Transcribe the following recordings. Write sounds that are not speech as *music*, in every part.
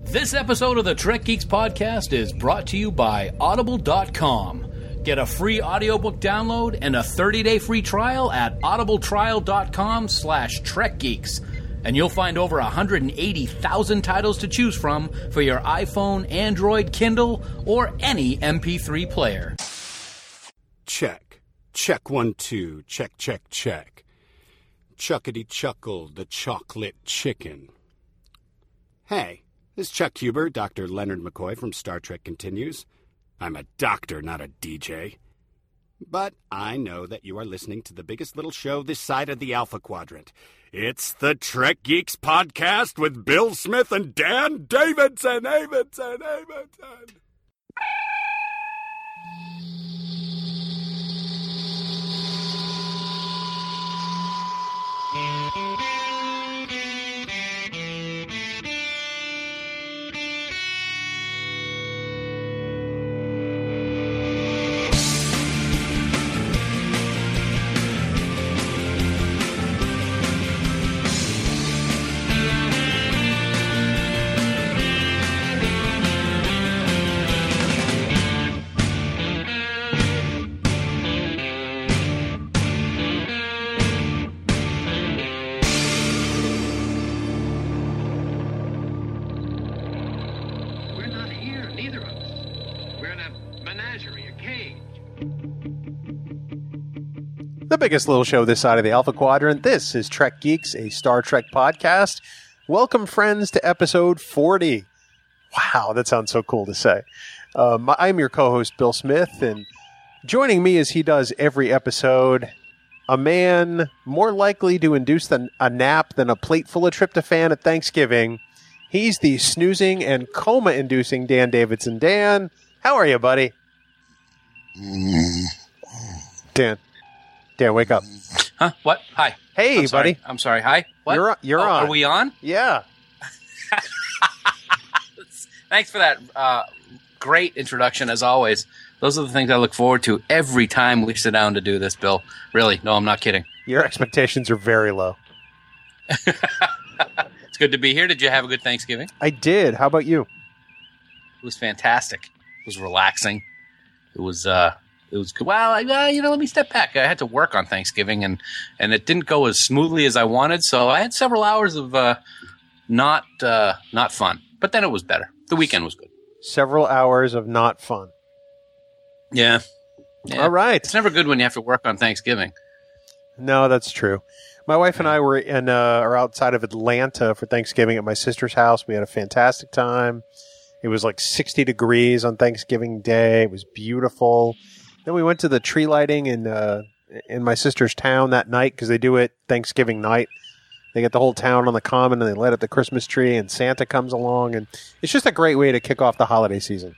This episode of the Trek Geeks podcast is brought to you by Audible.com. Get a free audiobook download and a 30-day free trial at audibletrial.com slash trekgeeks. And you'll find over 180,000 titles to choose from for your iPhone, Android, Kindle, or any MP3 player. Check. Check one, two. Check, check, check. Chuckity chuckle, the chocolate chicken. Hey, this Chuck Huber, Dr. Leonard McCoy from Star Trek Continues. I'm a doctor, not a DJ. But I know that you are listening to the biggest little show this side of the Alpha Quadrant. It's the Trek Geeks Podcast with Bill Smith and Dan Davidson. Davidson, Davidson. The biggest little show this side of the Alpha Quadrant. This is Trek Geeks, a Star Trek podcast. Welcome, friends, to episode 40. Wow, that sounds so cool to say. Um, I'm your co host, Bill Smith, and joining me as he does every episode, a man more likely to induce than a nap than a plate full of tryptophan at Thanksgiving. He's the snoozing and coma inducing Dan Davidson. Dan, how are you, buddy? Dan. Dan, wake up. Huh? What? Hi. Hey, I'm sorry. buddy. I'm sorry. Hi. What? You're on- you're Oh, on. Are we on? Yeah. *laughs* Thanks for that uh, great introduction, as always. Those are the things I look forward to every time we sit down to do this, Bill. Really? No, I'm not kidding. Your expectations are very low. *laughs* It's good to be here. Did you have a good Thanksgiving? I did. How about you? It was fantastic. It was relaxing. It was uh it was good. Well, I, uh, you know, let me step back. I had to work on Thanksgiving and and it didn't go as smoothly as I wanted, so I had several hours of uh not uh not fun. But then it was better. The weekend was good. Several hours of not fun. Yeah. Yeah. All right. It's never good when you have to work on Thanksgiving. No, that's true. My wife and I were in uh, are outside of Atlanta for Thanksgiving at my sister's house. We had a fantastic time. It was like 60 degrees on Thanksgiving Day. It was beautiful. Then we went to the tree lighting in uh, in my sister's town that night because they do it Thanksgiving night. They get the whole town on the common and they light up the Christmas tree and Santa comes along and it's just a great way to kick off the holiday season.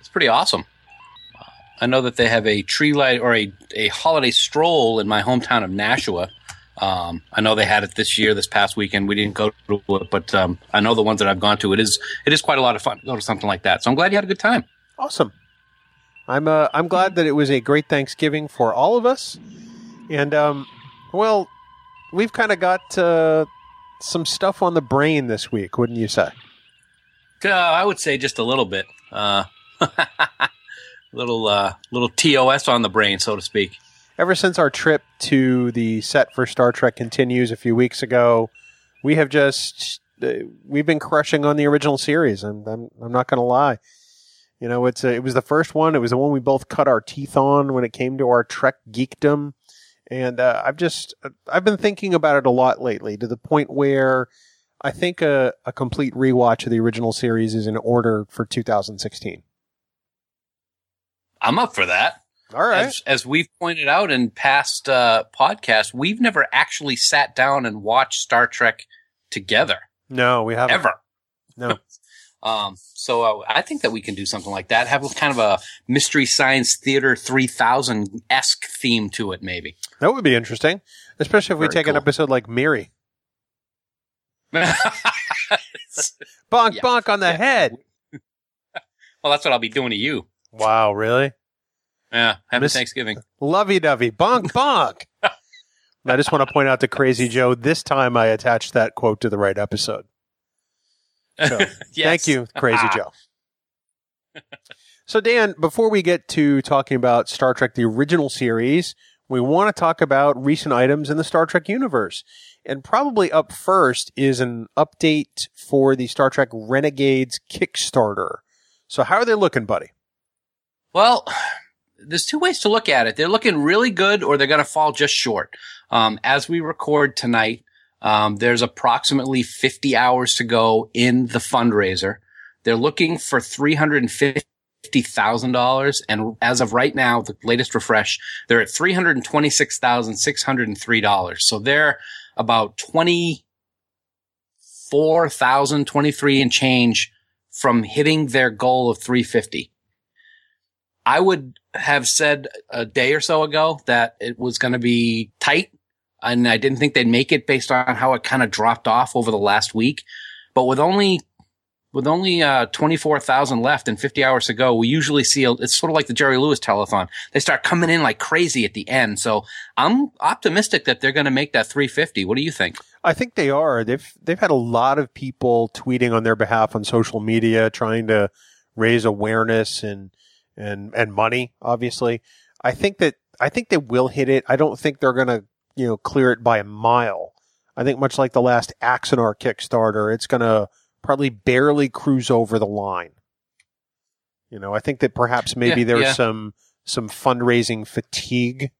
It's pretty awesome. I know that they have a tree light or a, a holiday stroll in my hometown of Nashua. Um, I know they had it this year, this past weekend. We didn't go to it, but um, I know the ones that I've gone to. It is it is quite a lot of fun to go to something like that. So I'm glad you had a good time. Awesome. I'm uh, I'm glad that it was a great Thanksgiving for all of us, and um, well, we've kind of got uh, some stuff on the brain this week, wouldn't you say? Uh, I would say just a little bit, uh, *laughs* little uh, little TOS on the brain, so to speak. Ever since our trip to the set for Star Trek continues a few weeks ago, we have just uh, we've been crushing on the original series. I'm I'm, I'm not going to lie. You know, it's a, it was the first one. It was the one we both cut our teeth on when it came to our Trek geekdom, and uh, I've just I've been thinking about it a lot lately to the point where I think a, a complete rewatch of the original series is in order for 2016. I'm up for that. All right. As, as we've pointed out in past uh, podcasts, we've never actually sat down and watched Star Trek together no, we haven't. ever. No. *laughs* Um, so uh, I think that we can do something like that. Have kind of a mystery science theater 3000 esque theme to it, maybe. That would be interesting, especially if we Very take an episode like Miri. *laughs* Bonk, Yeah. bonk on the Yeah. head. Well, that's what I'll be doing to you. Wow, really? Yeah. Happy Miss- Thanksgiving. Lovey dovey. Bonk, *laughs* bonk. I just want to point out to Crazy Joe, this time I attached that quote to the right episode. So *laughs* Yes. thank you, Crazy *laughs* Joe. so Dan, before we get to talking about Star Trek the original series, we want to talk about recent items in the Star Trek universe. And probably up first is an update for the Star Trek Renegades Kickstarter. So how are they looking, buddy? Well, there's two ways to look at it. They're looking really good or they're going to fall just short. Um, as we record tonight, um, there's approximately 50 hours to go in the fundraiser. They're looking for $350,000. And as of right now, the latest refresh, they're at $326,603. So they're about 24,000, 23 and change from hitting their goal of 350. I would have said a day or so ago that it was going to be tight and I didn't think they'd make it based on how it kind of dropped off over the last week. But with only with only uh, 24,000 left and 50 hours to go, we usually see a, it's sort of like the Jerry Lewis telethon. They start coming in like crazy at the end. So I'm optimistic that they're going to make that 350. What do you think? I think they are. They've they've had a lot of people tweeting on their behalf on social media, trying to raise awareness and and and money. Obviously, I think that I think they will hit it. I don't think they're gonna you know clear it by a mile. I think much like the last Axanar Kickstarter, it's gonna probably barely cruise over the line. You know, I think that perhaps maybe Yeah, there's yeah. some some fundraising fatigue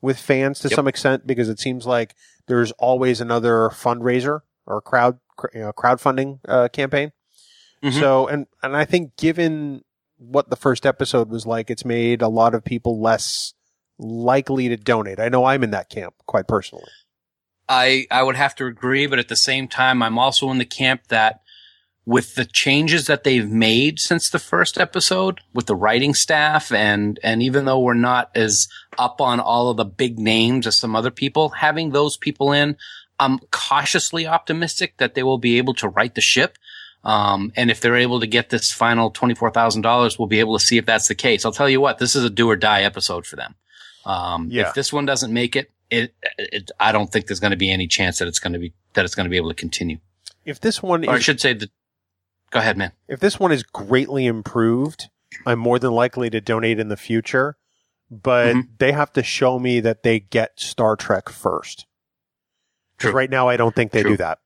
with fans to Yep. some extent because it seems like there's always another fundraiser or crowd you know, crowdfunding uh, campaign. Mhm. So, and and I think given what the first episode was like, it's made a lot of people less likely to donate. I know I'm in that camp quite personally. I I would have to agree, but at the same time, I'm also in the camp that with the changes that they've made since the first episode, with the writing staff, and and even though we're not as up on all of the big names as some other people, having those people in, I'm cautiously optimistic that they will be able to right the ship. Um, and if they're able to get this final twenty-four thousand dollars, we'll be able to see if that's the case. I'll tell you what, this is a do or die episode for them. Um, Yeah. if this one doesn't make it, it, it I don't think there's going to be any chance that it's going to be that it's going to be able to continue. If this one Or I should say that. Go ahead, man. if this one is greatly improved, I'm more than likely to donate in the future. But Mhm. they have to show me that they get Star Trek first. Right now, I don't think they True. do that.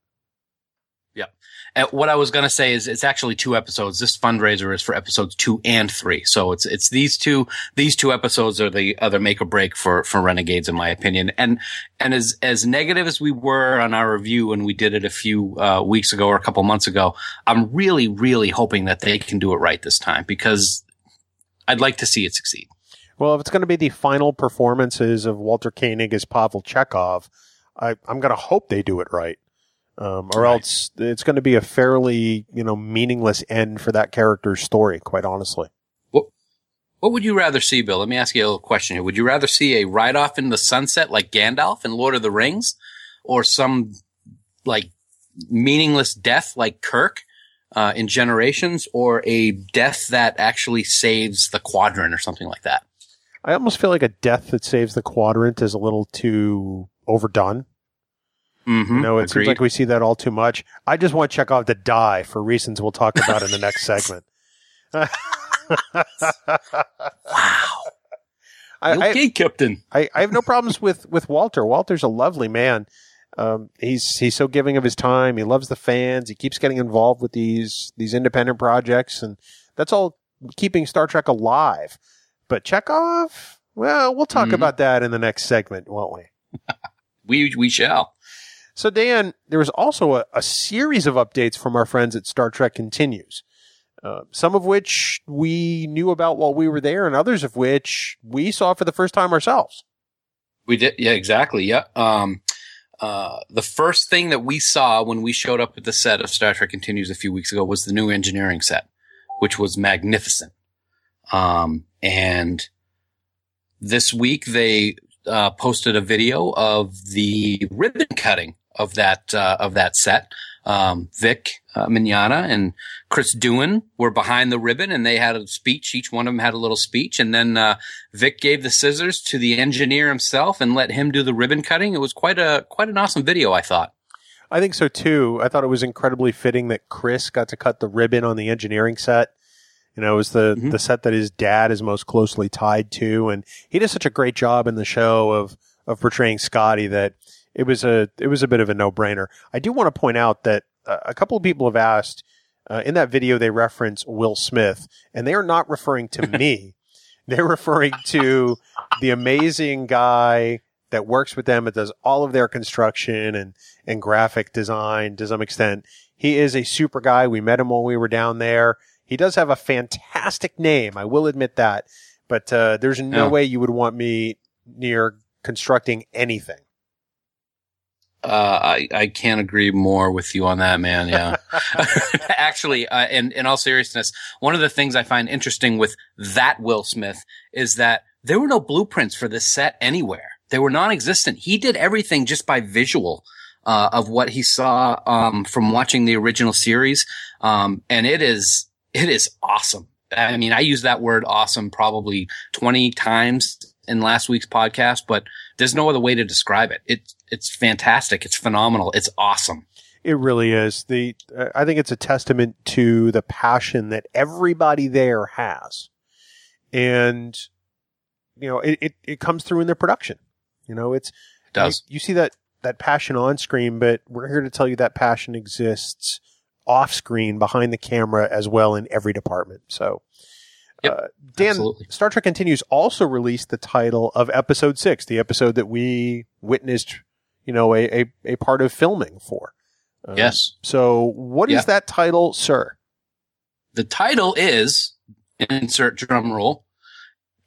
And what I was going to say is it's actually two episodes. This fundraiser is for episodes two and three. So it's, it's these two, these two episodes are the other make or break for, for Renegades, in my opinion. And, and as, as negative as we were on our review when we did it a few, uh, weeks ago or a couple months ago, I'm really, really hoping that they can do it right this time because I'd like to see it succeed. Well, if it's going to be the final performances of Walter Koenig as Pavel Chekov, I, I'm going to hope they do it right. Um, or Right. else it's going to be a fairly, you know, meaningless end for that character's story, quite honestly. What would you rather see, Bill? Let me ask you a little question here. Would you rather see a ride off in the sunset like Gandalf in Lord of the Rings, or some like meaningless death like Kirk uh, in Generations, or a death that actually saves the quadrant or something like that? I almost feel like a death that saves the quadrant is a little too overdone. Mm-hmm. You know, it seems like we see that all too much. I just want Chekov to die for reasons we'll talk about in the next *laughs* segment. *laughs* wow. I, I, okay, Captain. I, I have no problems with, with Walter. Walter's a lovely man. Um, he's he's so giving of his time. He loves the fans. He keeps getting involved with these these independent projects, and that's all keeping Star Trek alive. But Chekov, well, we'll talk Mhm. about that in the next segment, won't we? *laughs* We we shall. So, Dan, there was also a, a series of updates from our friends at Star Trek Continues, uh, some of which we knew about while we were there, and others of which we saw for the first time ourselves. We did, yeah, exactly, yeah. Um, uh, the first thing that we saw when we showed up at the set of Star Trek Continues a few weeks ago was the new engineering set, which was magnificent. Um, and this week they uh, posted a video of the ribbon cutting of that uh, of that set. Um, Vic uh, Mignogna and Chris Doohan were behind the ribbon, and they had a speech. Each one of them had a little speech, and then uh, Vic gave the scissors to the engineer himself and let him do the ribbon cutting. It was quite a quite an awesome video, I thought. I think so too. I thought it was incredibly fitting that Chris got to cut the ribbon on the engineering set. You know, it was the, Mhm. the set that his dad is most closely tied to. And he did such a great job in the show of, of portraying Scotty that it was a, it was a bit of a no brainer. I do want to point out that uh, a couple of people have asked, uh, in that video, they reference Will Smith and they are not referring to me. *laughs* They're referring to the amazing guy that works with them. It does all of their construction and, and graphic design to some extent. He is a super guy. We met him when we were down there. He does have a fantastic name. I will admit that, but, uh, there's no Yeah. way you would want me near constructing anything. Uh, I, I can't agree more with you on that, man. Yeah. *laughs* *laughs* Actually, uh, in, in all seriousness, one of the things I find interesting with that Will Smith is that there were no blueprints for this set anywhere. They were non-existent. He did everything just by visual, uh, of what he saw, um, from watching the original series. Um, and it is, it is awesome. I mean, I use that word awesome probably 20 times in last week's podcast, but there's no other way to describe it. It, it's fantastic. It's phenomenal. It's awesome. It really is. The uh, I think it's a testament to the passion that everybody there has, and you know it, it, it comes through in their production. You know, it's It does. You, you see that that passion on screen, but we're here to tell you that passion exists off screen behind the camera as well in every department. So. Yep, uh, Dan, absolutely. Star Trek Continues also released the title of episode six, the episode that we witnessed, you know, a, a, a part of filming for. Uh, yes. So, what is Yeah. that title, sir? The title is insert drum roll.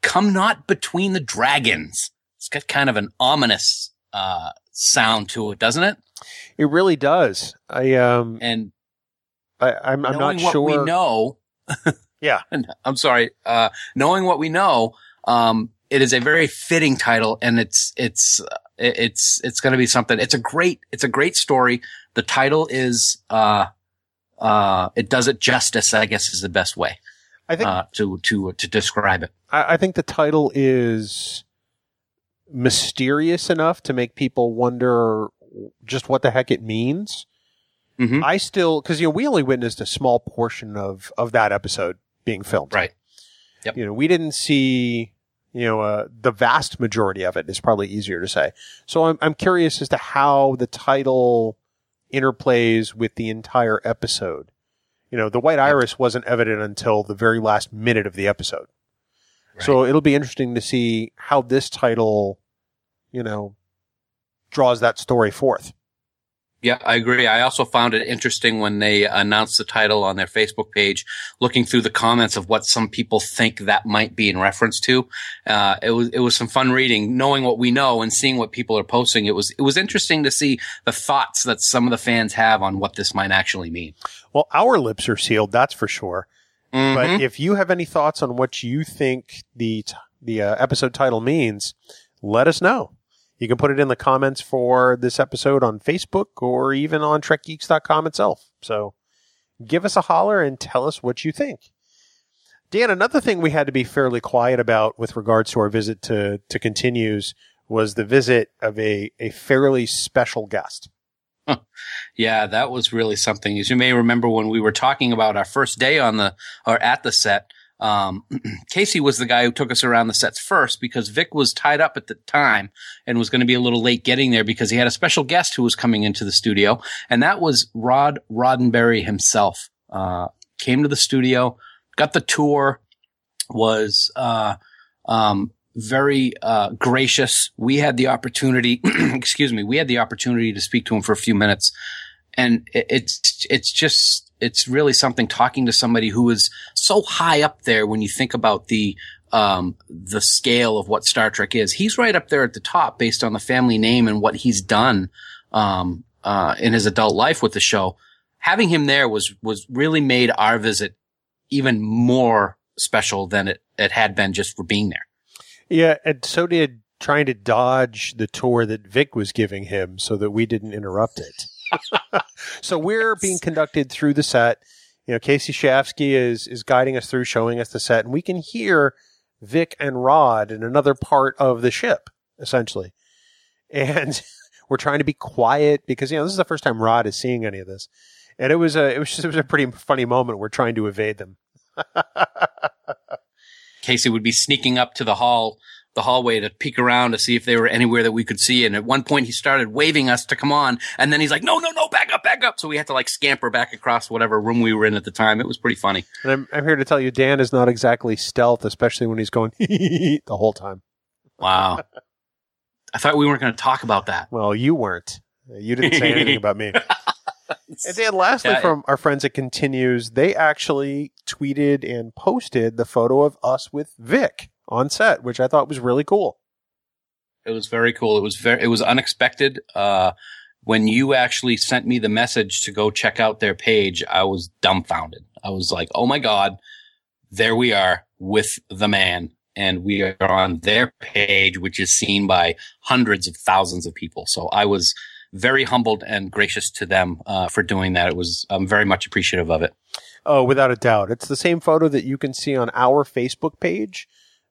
Come not between the dragons. It's got kind of an ominous, uh, sound to it, doesn't it? It really does. I um, And I, I'm, I'm knowing not what sure. we know. *laughs* Yeah. *laughs* I'm sorry. Uh, knowing what we know, um, it is a very fitting title and it's, it's, uh, it's, it's going to be something. It's a great, it's a great story. The title is, uh, uh, it does it justice, I guess is the best way, I think uh, to, to, to describe it. I, I think the title is mysterious enough to make people wonder just what the heck it means. Mhm. I still because you know we only witnessed a small portion of of that episode being filmed. Right. Yep. You know we didn't see you know uh, the vast majority of it is probably easier to say. So I'm I'm curious as to how the title interplays with the entire episode. You know the white iris wasn't evident until the very last minute of the episode. So it'll be interesting to see how this title, you know, draws that story forth. Yeah, I agree. I also found it interesting when they announced the title on their Facebook page, looking through the comments of what some people think that might be in reference to. Uh, it was, it was some fun reading, knowing what we know and seeing what people are posting. It was, it was interesting to see the thoughts that some of the fans have on what this might actually mean. Well, our lips are sealed, that's for sure. Mhm. But if you have any thoughts on what you think the t- the uh, episode title means, let us know. You can put it in the comments for this episode on Facebook or even on TrekGeeks.com itself. So give us a holler and tell us what you think. Dan, another thing we had to be fairly quiet about with regards to our visit to, to Continues was the visit of a, a fairly special guest. *laughs* Yeah, that was really something. As you may remember when we were talking about our first day on the, or at the set, um, *clears throat* Casey was the guy who took us around the sets first because Vic was tied up at the time and was going to be a little late getting there because he had a special guest who was coming into the studio. And that was Rod Roddenberry himself, uh, came to the studio, got the tour, was, uh, um, very uh, gracious. We had the opportunity, *clears throat* excuse me, we had the opportunity to speak to him for a few minutes, and it, it's it's just it's really something talking to somebody who is so high up there when you think about the um, the scale of what Star Trek is. He's right up there at the top based on the family name and what he's done um, uh, in his adult life with the show. Having him there was was really made our visit even more special than it, it had been just for being there. Yeah, and so did trying to dodge the tour that Vic was giving him so that we didn't interrupt it. So we're being conducted through the set. You know, Casey Shafsky is is guiding us through, showing us the set, and we can hear Vic and Rod in another part of the ship, essentially. And *laughs* We're trying to be quiet because you know this is the first time Rod is seeing any of this, and it was a it was just, it was a pretty funny moment. We're trying to evade them. *laughs* Casey would be sneaking up to the hall, the hallway to peek around to see if they were anywhere that we could see. And at one point he started waving us to come on. And then he's like, no, no, no, back up, back up. So we had to like scamper back across whatever room we were in at the time. It was pretty funny. And I'm, I'm here to tell you, Dan is not exactly stealth, especially when he's going *laughs* the whole time. Wow. I thought we weren't going to talk about that. Well, you weren't. You didn't say anything about me. *laughs* And then lastly, Yeah, from our friends at Continues, they actually tweeted and posted the photo of us with Vic on set, which I thought was really cool. It was very cool. It was very, it was unexpected. Uh, when you actually sent me the message to go check out their page, I was dumbfounded. I was like, Oh my God, there we are with the man. And we are on their page, which is seen by hundreds of thousands of people. So I was very humbled and gracious to them, uh, for doing that. It was, I'm very much appreciative of it. Oh, without a doubt. It's the same photo that you can see on our Facebook page.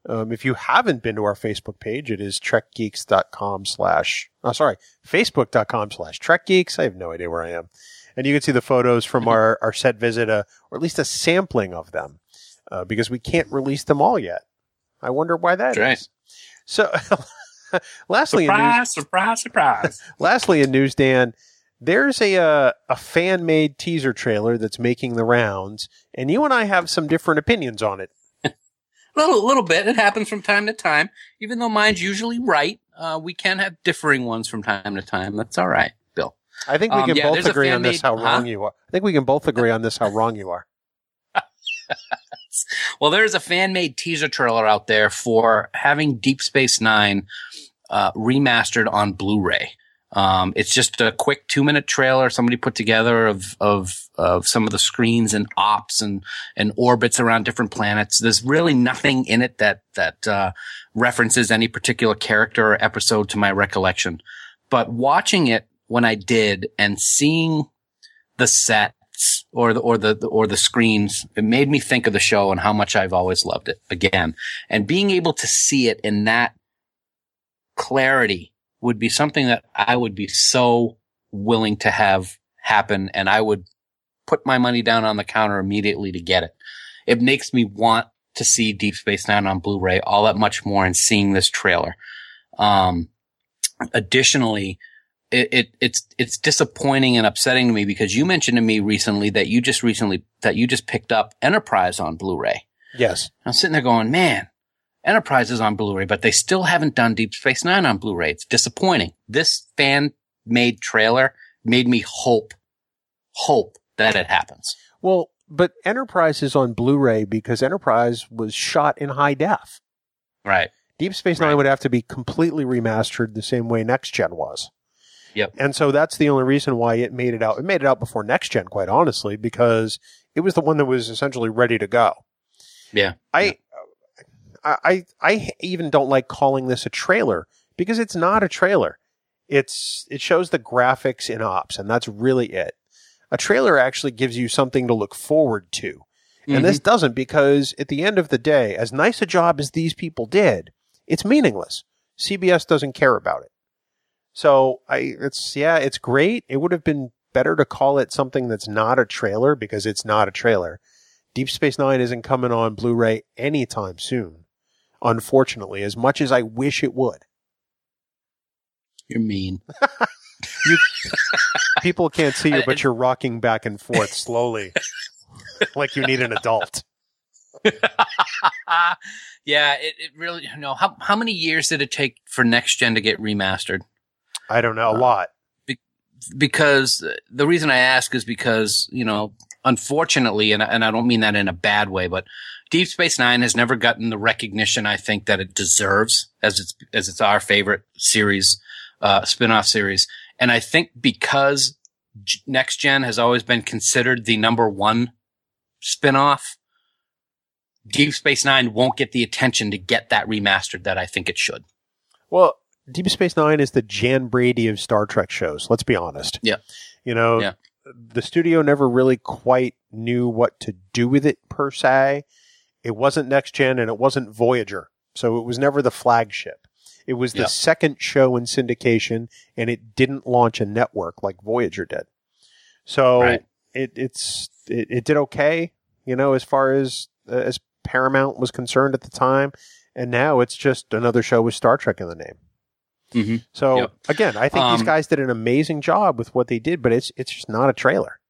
Um, if you haven't been to our Facebook page, it is trekgeeks.com slash, oh, sorry, facebook.com slash trekgeeks. I have no idea where I am. And you can see the photos from our, our set visit, uh, or at least a sampling of them, uh, because we can't release them all yet. I wonder why that is. Right. So, *laughs* lastly, in news, surprise, surprise. *laughs* lastly in news, Dan, there's a uh, a fan made teaser trailer that's making the rounds, and you and I have some different opinions on it. A little, little bit. It happens from time to time. Even though mine's usually right, uh, we can have differing ones from time to time. That's all right, Bill. I think we Um, can yeah, both agree on this how wrong you are. I think we can both agree on this how wrong you are. *laughs* Well, there's a fan made teaser trailer out there for having Deep Space Nine uh, remastered on Blu-ray. Um, it's just a quick two minute trailer somebody put together of, of, of some of the screens and ops and, and orbits around different planets. There's really nothing in it that, that, uh, references any particular character or episode to my recollection. But watching it when I did and seeing the sets or the, or the, or the screens, it made me think of the show and how much I've always loved it again. And being able to see it in that clarity would be something that I would be so willing to have happen. And I would put my money down on the counter immediately to get it. It makes me want to see Deep Space Nine on Blu-ray all that much more and seeing this trailer. Um, additionally, it, it, it's it's disappointing and upsetting to me because you mentioned to me recently that you just recently that you just picked up Enterprise on Blu-ray. Yes. I'm sitting there going, man, Enterprise is on Blu-ray, but they still haven't done Deep Space Nine on Blu-ray. It's disappointing. This fan-made trailer made me hope, hope that it happens. Well, but Enterprise is on Blu-ray because Enterprise was shot in high def. Right. Deep Space Nine Right. would have to be completely remastered the same way Next Gen was. Yep. And so that's the only reason why it made it out. It made it out before Next Gen, quite honestly, because it was the one that was essentially ready to go. Yeah. I, I, I, I even don't like calling this a trailer because it's not a trailer. It's, it shows the graphics in ops and that's really it. A trailer actually gives you something to look forward to. And this mm-hmm. doesn't because at the end of the day, as nice a job as these people did, it's meaningless. CBS doesn't care about it. So I, it's, yeah, it's great. It would have been better to call it something that's not a trailer because it's not a trailer. Deep Space Nine isn't coming on Blu-ray anytime soon. Unfortunately, as much as I wish it would. You're mean. *laughs* *laughs* People can't see you, but you're rocking back and forth slowly. *laughs* like you need an adult. yeah, it, it really, you know, how, how many years did it take for Next Gen to get remastered? I don't know, a uh, lot. because the reason I ask is because, you know, unfortunately, and, I- and I don't mean that in a bad way, but Deep Space Nine has never gotten the recognition I think that it deserves as it's, as it's our favorite series, uh, spin-off series. And I think because G- Next Gen has always been considered the number one spin-off, Deep Space Nine won't get the attention to get that remastered that I think it should. Well, Deep Space Nine is the Jan Brady of Star Trek shows. Let's be honest. Yeah. You know, Yeah. the studio never really quite knew what to do with it per se. It wasn't Next Gen and it wasn't Voyager. So it was never the flagship. It was the Yep. second show in syndication, and it didn't launch a network like Voyager did. So Right. it it's it, it did okay, you know, as far as uh, as Paramount was concerned at the time, and now it's just another show with Star Trek in the name. hmm So Yep. again, I think these Um, guys did an amazing job with what they did, but it's it's just not a trailer.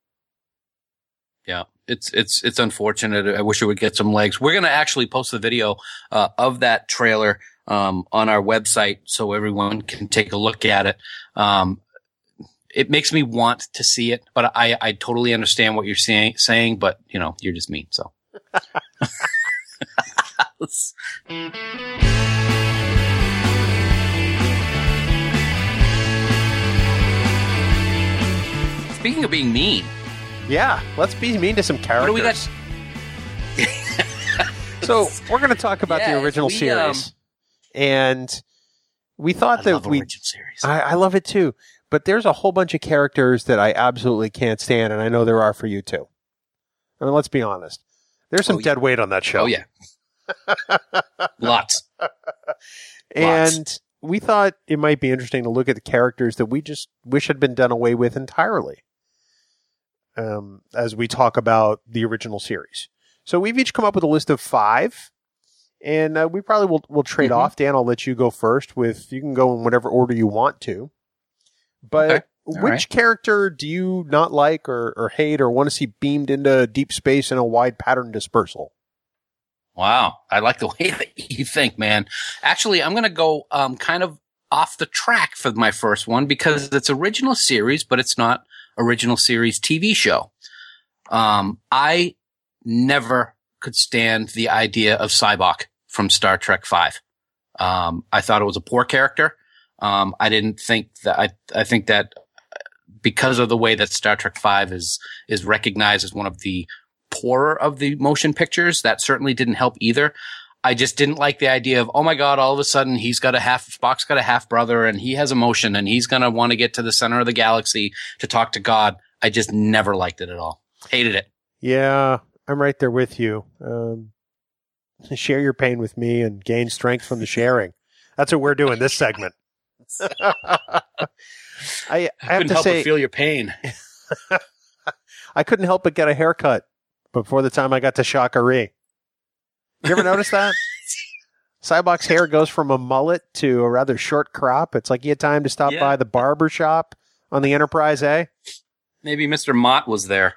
Yeah, it's it's it's unfortunate. I wish it would get some legs. We're gonna actually post the video uh, of that trailer um, on our website so everyone can take a look at it. Um, it makes me want to see it, but I I totally understand what you're saying. Saying, but you know, you're just me, so. *laughs* Speaking of being mean, Yeah, let's be mean to some what characters. do we got? So we're going to talk about the original we, series, um, and we thought I that love we. original series. I, I love it too, but there's a whole bunch of characters that I absolutely can't stand, and I know there are for you too. I mean, let's be honest. There's some Oh, yeah. dead weight on that show. Oh yeah, *laughs* lots. and we thought it might be interesting to look at the characters that we just wish had been done away with entirely. Um, as we talk about the original series, so we've each come up with a list of five, and uh, we probably will will trade Mhm. off. Dan, I'll let you go first. With you can go in whatever order you want to, but. Okay. Which right. character do you not like or, or hate or want to see beamed into deep space in a wide pattern dispersal? Wow, I like the *laughs* way that you think, man. Actually, I'm going to go um, kind of off the track for my first one because it's original series, but it's not original series TV show. Um, I never could stand the idea of Sybok from Star Trek Five. Um, I thought it was a poor character. Um, I didn't think that. I I think that because of the way that Star Trek Five is is recognized as one of the poorer of the motion pictures, that certainly didn't help either. I just didn't like the idea of, oh my God, all of a sudden he's got a half, Spock's got a half brother and he has emotion and he's going to want to get to the center of the galaxy to talk to God. I just never liked it at all. Hated it. Yeah, I'm right there with you. Um, *laughs* share your pain with me and gain strength from the sharing. That's what we're doing this segment. I, *laughs* I have Couldn't to help say, but feel your pain. *laughs* I couldn't help but get a haircut before the time I got to Sha Ka Ree. You ever notice that? *laughs* Sybok's hair goes from a mullet to a rather short crop. It's like he had time to stop Yeah. by the barber shop on the Enterprise A. Maybe Mr. Mott was there.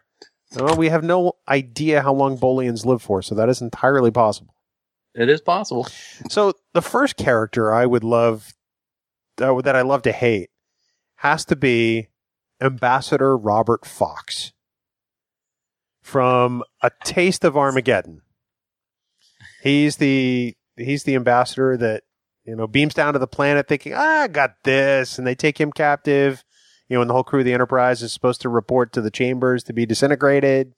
Well, we have no idea how long Bolians live for, so that is entirely possible. It is possible. So the first character I would love uh, that I love to hate has to be Ambassador Robert Fox from A Taste of Armageddon. He's the he's the ambassador that you know beams down to the planet thinking, ah, I got this, and they take him captive. You know, and the whole crew of the Enterprise is supposed to report to the chambers to be disintegrated.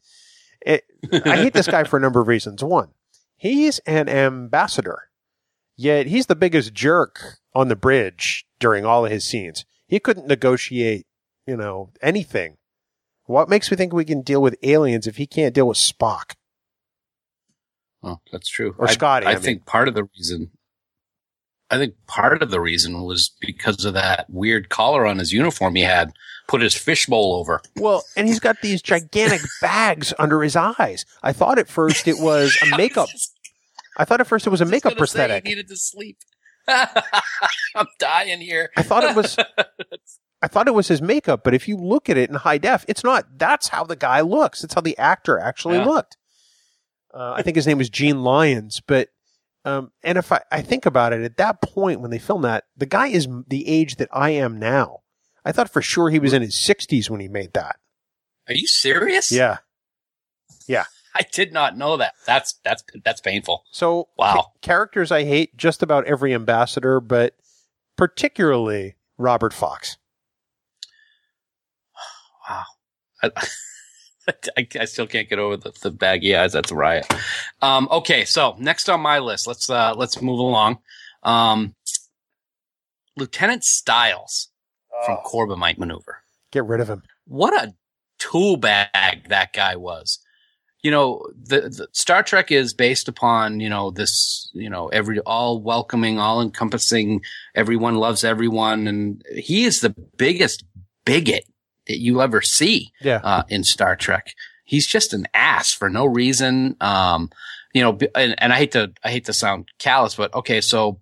It, I hate this guy for a number of reasons. One, he's an ambassador, yet he's the biggest jerk on the bridge during all of his scenes. He couldn't negotiate, you know, anything. What makes me think we can deal with aliens if he can't deal with Spock? Oh, that's true. Or I- Scotty, I, I mean. think part of the reason, I think part of the reason was because of that weird collar on his uniform he had, put his fishbowl over. Well, and he's got these gigantic *laughs* bags under his eyes. I thought at first it was a *laughs* makeup. I thought at first it was a makeup Just gonna say prosthetic. He needed to sleep. *laughs* I'm dying here. I thought it was I thought it was his makeup, but if you look at it in high def, it's not. That's how the guy looks. It's how the actor actually Yeah. looked. Uh, I think his name was Gene Lyons, but um, and if I, I think about it, at that point when they filmed that, the guy is the age that I am now. I thought for sure he was in his sixties when he made that. Are you serious? Yeah. Yeah. *laughs* I did not know that. That's that's that's painful. So Wow. characters I hate just about every ambassador, but particularly Robert Fox. *sighs* Wow. I, *laughs* *laughs* I, I still can't get over the, the baggy eyes. That's a riot. Um, okay, so next on my list, let's uh, let's move along. Um, Lieutenant Stiles from Corbomite Maneuver. Get rid of him. What a tool bag that guy was. you know, the, the Star Trek is based upon, you know, this, you know, every, all welcoming, all encompassing, everyone loves everyone. And he is the biggest bigot that you ever see, Yeah. uh, in Star Trek. He's just an ass for no reason. Um, you know, and, and I hate to, I hate to sound callous, but okay. So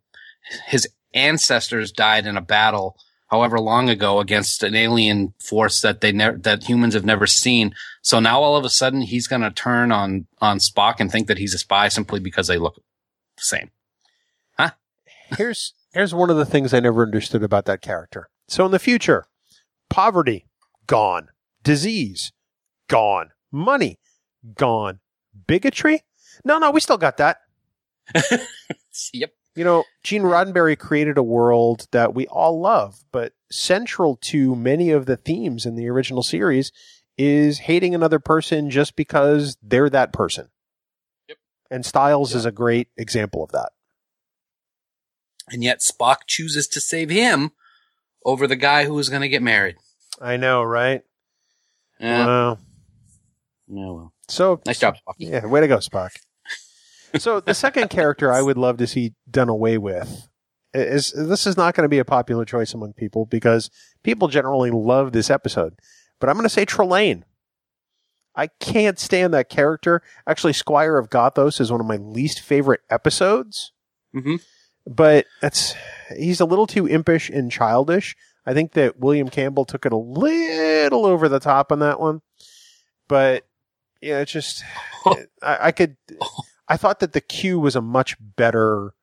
his ancestors died in a battle however long ago against an alien force that they never, that humans have never seen. So now all of a sudden he's going to turn on, on Spock and think that he's a spy simply because they look the same. Huh? *laughs* here's here's one of the things I never understood about that character. So in the future, poverty gone, disease gone, money gone, bigotry. No, no, we still got that. *laughs* Yep. You know, Gene Roddenberry created a world that we all love, but central to many of the themes in the original series is hating another person just because they're that person. Yep. And Stiles is a great example of that. And yet Spock chooses to save him over the guy who is going to get married. I know, right? Yeah. Wow. yeah, well. So Nice job, Spock. Yeah, way to go, Spock. so the second character I would love to see done away with is this is not going to be a popular choice among people because people generally love this episode. But I'm going to say Trelane. I can't stand that character. Actually, Squire of Gothos is one of my least favorite episodes. Mhm. But that's he's a little too impish and childish. I think that William Campbell took it a little over the top on that one. But yeah, it's just I, I could. I thought that the Q was a much better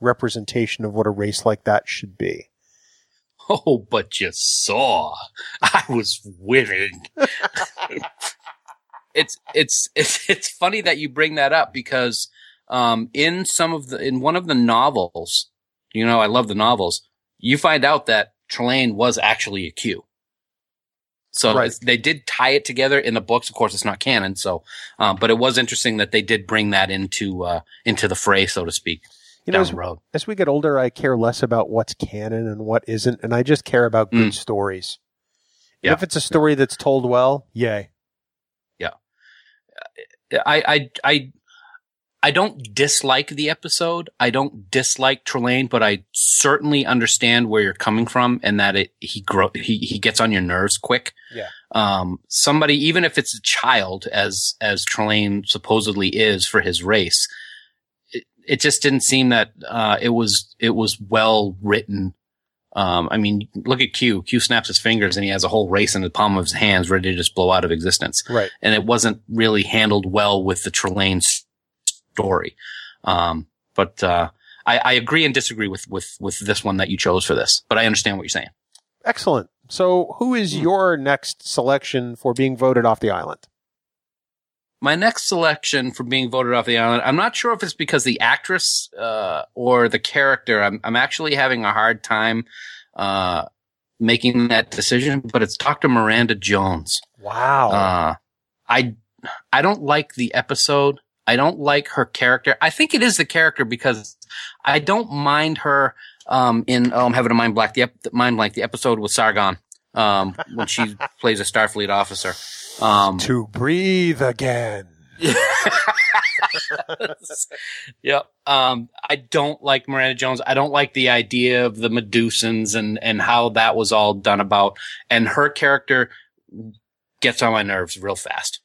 representation of what a race like that should be. Oh, but you saw. I was winning. *laughs* it's, it's, it's, it's funny that you bring that up because, um, in some of the, in one of the novels, you know, I love the novels, you find out that Trelane was actually a Q. So Right. they did tie it together in the books. Of course, it's not canon. So, um, but it was interesting that they did bring that into, uh, into the fray, so to speak, You know, as, the road. as we get older, I care less about what's canon and what isn't, and I just care about good Mm. stories. Yeah. If it's a story that's told well, yay. Yeah. I, I, I, I don't dislike the episode. I don't dislike Trelane, but I certainly understand where you're coming from and that it, he grow, he, he gets on your nerves quick. Yeah. Um, somebody, even if it's a child, as, as Trelane supposedly is for his race, it, it just didn't seem that, uh, it was, it was well written. Um, I mean, look at Q. Q snaps his fingers and he has a whole race in the palm of his hands ready to just blow out of existence Right. and it wasn't really handled well with the Trelane story. Um, but uh, I, I agree and disagree with with with this one that you chose for this. But I understand what you're saying. Excellent. So, who is Hmm. your next selection for being voted off the island? My next selection for being voted off the island, I'm not sure if it's because the actress uh, or the character. I'm I'm actually having a hard time uh, making that decision. But it's Dr. Miranda Jones. Wow. Uh, I I don't like the episode. I don't like her character. I think it is the character because I don't mind her um, in oh I'm having a mind blank the ep- mind blank the episode with Sargon um, when she *laughs* plays a Starfleet officer. Um, to breathe again. *laughs* yep. Um, I don't like Miranda Jones. I don't like the idea of the Medusans and, and how that was all done about. And her character gets on my nerves real fast.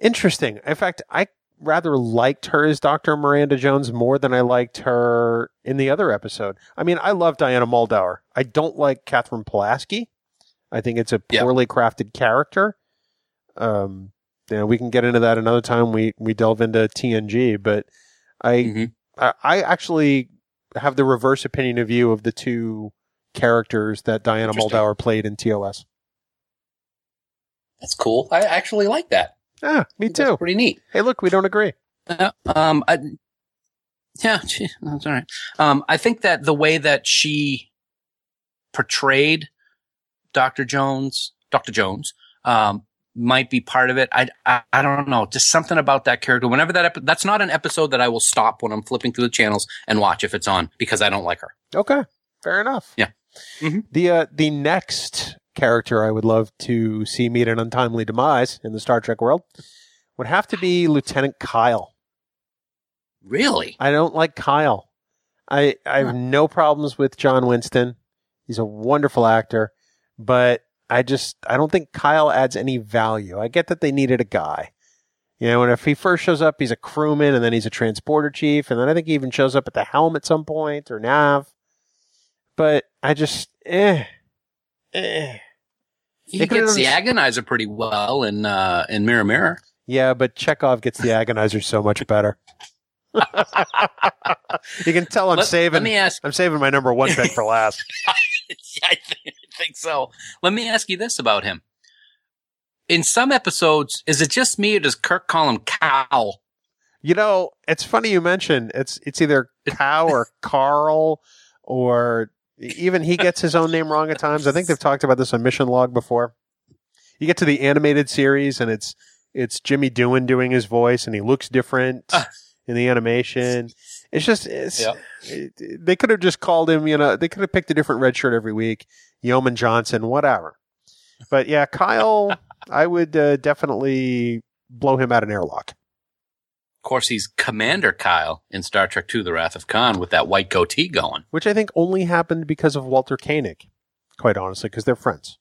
Interesting. In fact, I rather liked her as Dr. Miranda Jones more than I liked her in the other episode. I mean, I love Diana Muldaur. I don't like Katherine Pulaski. I think it's a poorly crafted character. Um, you know, we can get into that another time. We we delve into TNG, but I Mhm. I, I actually have the reverse opinion of you of the two characters that Diana. Muldaur played in TOS. That's cool. I actually like that. Ah, me too. pretty neat. Hey, look, we don't agree. Uh, um, I, yeah, *laughs* gee, that's all right. Um, I think that the way that she portrayed Dr. Jones, Dr. Jones, um, might be part of it. I, I, I don't know. Just something about that character. Whenever that, epi- that's not an episode that I will stop when I'm flipping through the channels and watch if it's on because I don't like her. Okay, fair enough. Yeah. Mhm. The uh, the next character I would love to see meet an untimely demise in the Star Trek world would have to be Lieutenant Kyle. Really? I don't like Kyle. I I have no problems with John Winston. He's a wonderful actor, but I just I don't think Kyle adds any value. I get that they needed a guy. You know, and if he first shows up, he's a crewman, and then he's a transporter chief, and then I think he even shows up at the helm at some point or nav. But I just eh eh. He gets the agonizer pretty well in uh, in Mirror Mirror. Yeah, but Chekov gets the agonizer so much better. *laughs* you can tell I'm let, saving. Let me ask. I'm saving my number one pick for *laughs* last. I think, I think so. Let me ask you this about him. In some episodes, is it just me or does Kirk call him Cal? You know, it's funny you mention it's it's either *laughs* Cow or Carl or even he gets his own name wrong at times. I think they've talked about this on Mission Log before. You get to the animated series and it's it's Jimmy Doohan doing his voice and he looks different Ah. in the animation. It's just it's it- they could have just called him, you know, they could have picked a different red shirt every week, Yeoman Johnson, whatever. But yeah, Kyle, *laughs* I would uh, definitely blow him out an airlock. Of course, he's Commander Kyle in Star Trek II: The Wrath of Khan with that white goatee going. which I think only happened because of Walter Koenig, quite honestly, because they're friends.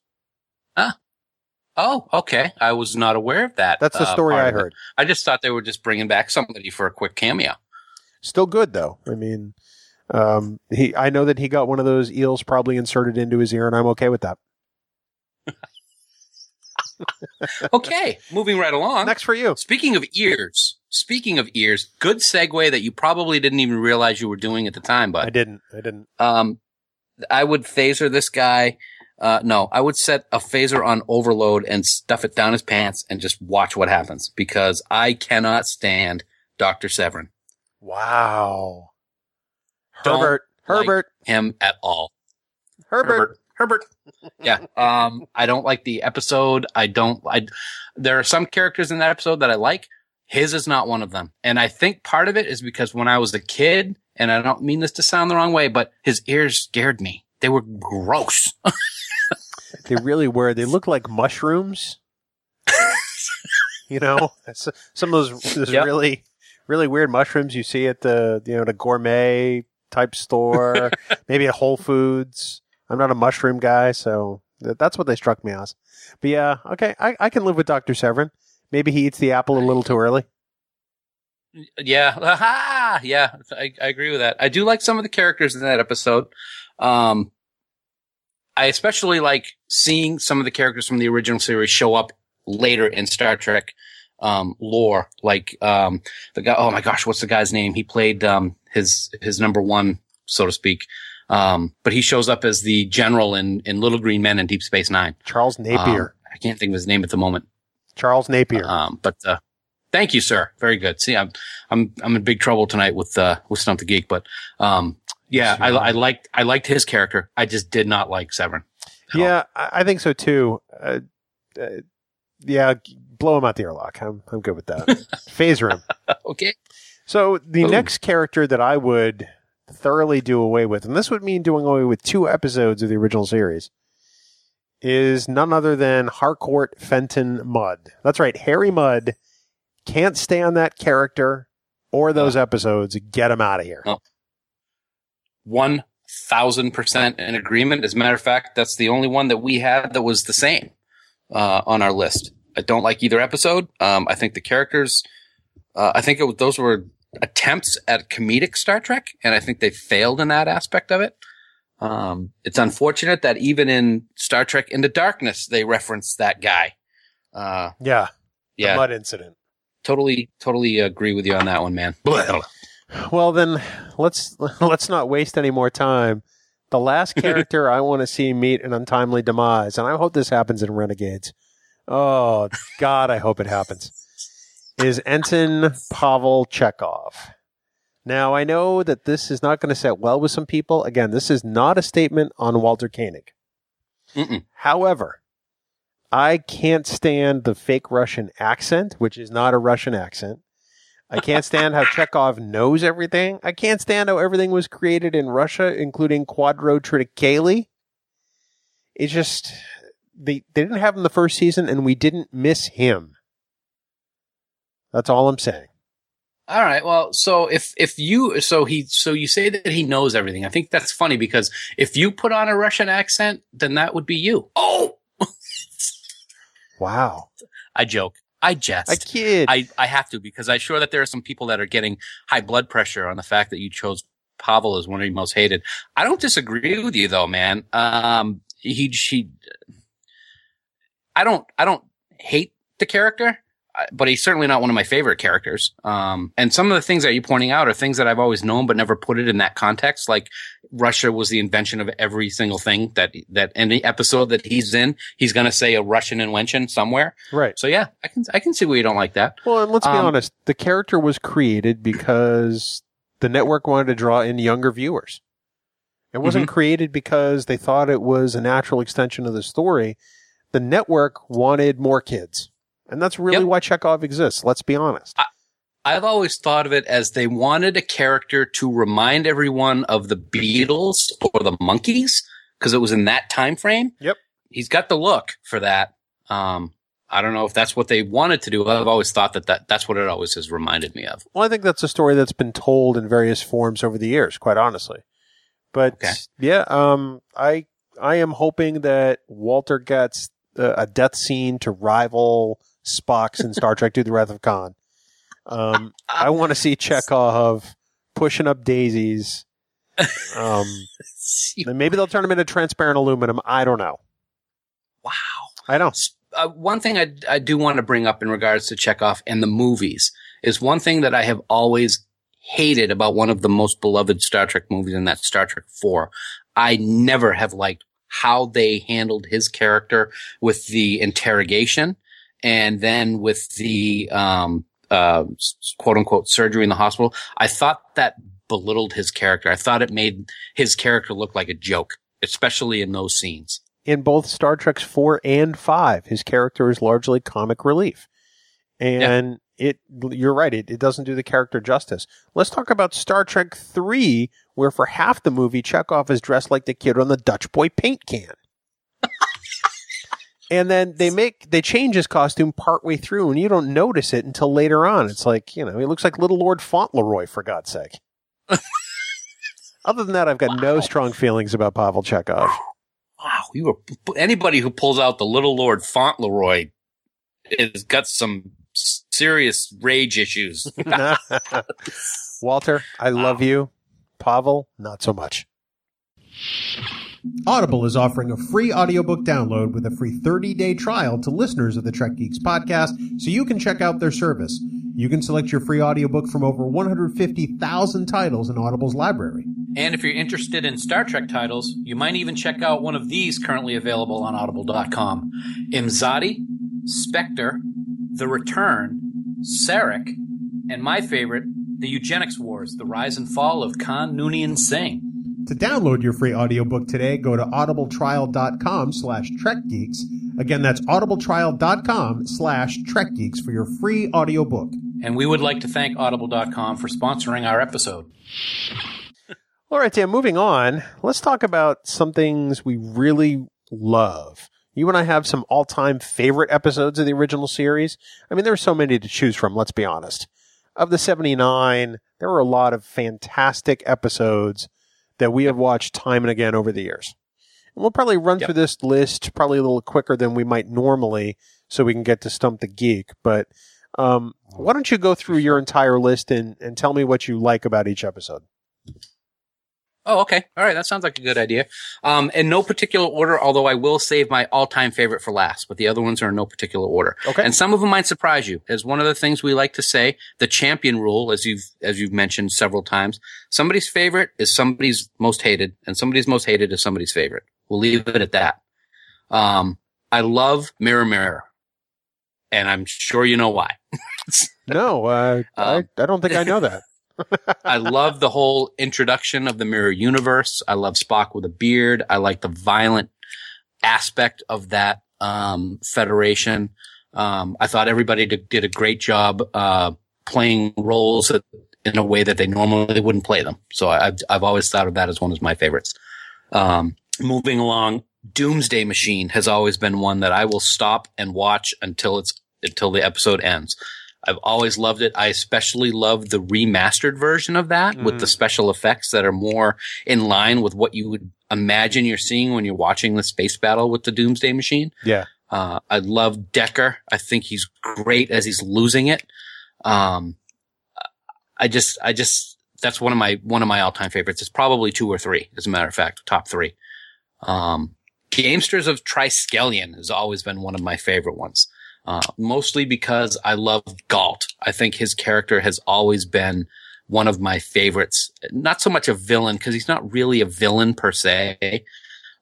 Oh, okay. I was not aware of that. That's the uh, story I heard. I just thought they were just bringing back somebody for a quick cameo. Still good though. I mean, um, he. I know that he got one of those eels probably inserted into his ear, and I'm okay with that. Okay, moving right along. Next for you. Speaking of ears, speaking of ears, good segue that you probably didn't even realize you were doing at the time, but I didn't. I didn't. um, I would phaser this guy. Uh, no, I would set a phaser on overload and stuff it down his pants and just watch what happens because I cannot stand Dr. Sevrin. Wow. Don't Herbert. like Herbert. Him at all. Herbert. Herbert. Yeah. Um, I don't like the episode. I don't, I, there are some characters in that episode that I like. His is not one of them. And I think part of it is because when I was a kid, and I don't mean this to sound the wrong way, but his ears scared me. They were gross. They really were. They look like mushrooms. you know, some of those, those Yep. really, really weird mushrooms you see at the you know the gourmet type store, *laughs* maybe at Whole Foods. I'm not a mushroom guy, so th- that's what they struck me as. But yeah, okay, I, I can live with Doctor Sevrin. Maybe he eats the apple a little too early. yeah. *laughs* Aha! Yeah. I, I agree with that. I do like some of the characters in that episode. Um, I especially like seeing some of the characters from the original series show up later in Star Trek um, lore. Like um, the guy. Oh my gosh, what's the guy's name? He played um, his his number one, so to speak. Um, but he shows up as the general in in Little Green Men and Deep Space Nine. Charles Napier. Um, I can't think of his name at the moment. Charles Napier. Um, but uh, thank you, sir. Very good. See, I'm I'm I'm in big trouble tonight with uh, with Stump the Geek, but um, yeah, I, I liked I liked his character. I just did not like Sevrin. at all. yeah, I, think so too. Uh, uh, yeah, blow him out the airlock. I'm I'm good with that. *laughs* Phaser him. *laughs* Okay. So the next character that I would thoroughly do away with, and this would mean doing away with two episodes of the original series, is none other than Harcourt Fenton Mudd. That's right, Harry Mudd can't stand that character or those episodes. Get him out of here. Oh. One thousand percent in agreement. As a matter of fact, that's the only one that we had that was the same uh, on our list. I don't like either episode. Um, I think the characters. Uh, I think it those were attempts at comedic Star Trek, and I think they failed in that aspect of it. Um, it's unfortunate that even in Star Trek Into Darkness, they reference that guy. Uh, Yeah, the yeah, Mudd incident. totally, totally agree with you on that one, man. Well, then let's *laughs* let's not waste any more time. The last *laughs* character I want to see meet an untimely demise, and I hope this happens in Renegades. Oh God, I hope it happens. Is Ensign Pavel Chekov. Now I know that this is not going to set well with some people. Again, this is not a statement on Walter Koenig. Mm-mm. However, I can't stand the fake Russian accent, which is not a Russian accent. I can't *laughs* stand how Chekov knows everything. I can't stand how everything was created in Russia, including quadrotriticale. It's just they they didn't have him the first season, and we didn't miss him. That's all I'm saying. All right. Well, so if if you so he so you say that he knows everything. I think that's funny because if you put on a Russian accent, then that would be you. Oh, Wow. I joke. I jest. I kid. I, I have to because I'm sure that there are some people that are getting high blood pressure on the fact that you chose Pavel as one of your most hated. I don't disagree with you though, man. Um, he, she, I don't, I don't hate the character, I- but he's certainly not one of my favorite characters. Um, and some of the things that you're pointing out are things that I've always known, but never put it in that context. Like Russia was the invention of every single thing that, that any episode that he's in, he's going to say a Russian invention somewhere. right. So yeah, I can I can see why you don't like that. Well, and let's be Um, honest. The character was created because the network wanted to draw in younger viewers. It wasn't Mm-hmm. created because they thought it was a natural extension of the story. The network wanted more kids. And that's really Yep. why Chekov exists. Let's be honest. I've always thought of it as they wanted a character to remind everyone of the Beatles or the Monkees because it was in that time frame. Yep. He's got the look for that. Um, I don't know if that's what they wanted to do. I've always thought that, that that's what it always has reminded me of. Well, I think that's a story that's been told in various forms over the years, quite honestly. But Okay. yeah, um, I I am hoping that Walter gets uh, a death scene to rival Spock's in Star Trek II: The Wrath of Khan. Um, I want to see *laughs* Chekov pushing up daisies. *laughs* Um, maybe they'll turn him into transparent aluminum. I don't know. wow. I don't. uh, one thing I, I do want to bring up in regards to Chekov and the movies is one thing that I have always hated about one of the most beloved Star Trek movies, and that's Star Trek 4. I never have liked how they handled his character with the interrogation and then with the, um, uh, quote unquote surgery in the hospital. I thought that belittled his character. I thought it made his character look like a joke, especially in those scenes. in both Star Trek's four and five, his character is largely comic relief. And it, you're right, it, it doesn't do the character justice. Let's talk about Star Trek three, where for half the movie, Chekov is dressed like the kid on the Dutch boy paint can. And then they make, they change his costume partway through and you don't notice it until later on. It's like, you know, he looks like little Lord Fauntleroy, for God's sake. *laughs* Other than that, I've got no strong feelings about Pavel Chekov. Wow, you were anybody who pulls out the Little Lord Fauntleroy has got some serious rage issues. *laughs* *laughs* Walter, I love you. Pavel, not so much. Audible is offering a free audiobook download with a free 30-day trial to listeners of the Trek Geeks podcast so you can check out their service. You can select your free audiobook from over 150,000 titles in Audible's library. And if you're interested in Star Trek titles, you might even check out one of these currently available on audible.com. Imzadi, Spectre, The Return, Sarek, and my favorite, The Eugenics Wars, The Rise and Fall of Khan Noonien Singh. To download your free audiobook today, go to audibletrial.com slash trekgeeks. Again, that's audibletrial.com slash trekgeeks for your free audiobook. And we would like to thank audible.com for sponsoring our episode. All right, Dan, moving on. Let's talk about some things we really love. You and I have some all time favorite episodes of the original series. I mean, there are so many to choose from, let's be honest. Of the 79, there were a lot of fantastic episodes that we have watched time and again over the years. And we'll probably run Yep. through this list probably a little quicker than we might normally so we can get to Stump the Geek. But um, why don't you go through your entire list and, and tell me what you like about each episode? Oh, okay. All right. That sounds like a good idea. Um, in no particular order, although I will save my all-time favorite for last, but the other ones are in no particular order. Okay. And some of them might surprise you. As one of the things we like to say, the champion rule, as you've, as you've mentioned several times, somebody's favorite is somebody's most hated and somebody's most hated is somebody's favorite. We'll leave it at that. Um, I love Mirror Mirror. And I'm sure you know why. *laughs* No, uh, Um, I, I don't think I know that. *laughs* I love the whole introduction of the mirror universe. I love Spock with a beard. I like the violent aspect of that um, federation. Um, I thought everybody did, did a great job uh, playing roles that, in a way that they normally wouldn't play them. So I, I've, I've always thought of that as one of my favorites. Um, moving along, Doomsday Machine has always been one that I will stop and watch until it's until the episode ends. I've always loved it. I especially love the remastered version of that with the Mm. special effects that are more in line with what you would imagine you're seeing when you're watching the space battle with the Doomsday Machine. Yeah. Uh, I love Decker. I think he's great as he's losing it. Um, I just, I just, that's one of my, one of my all-time favorites. It's probably two or three, as a matter of fact, top three. Um, Gamesters of Triskelion has always been one of my favorite ones. Uh, mostly because I love Galt. I think his character has always been one of my favorites. Not so much a villain because he's not really a villain per se.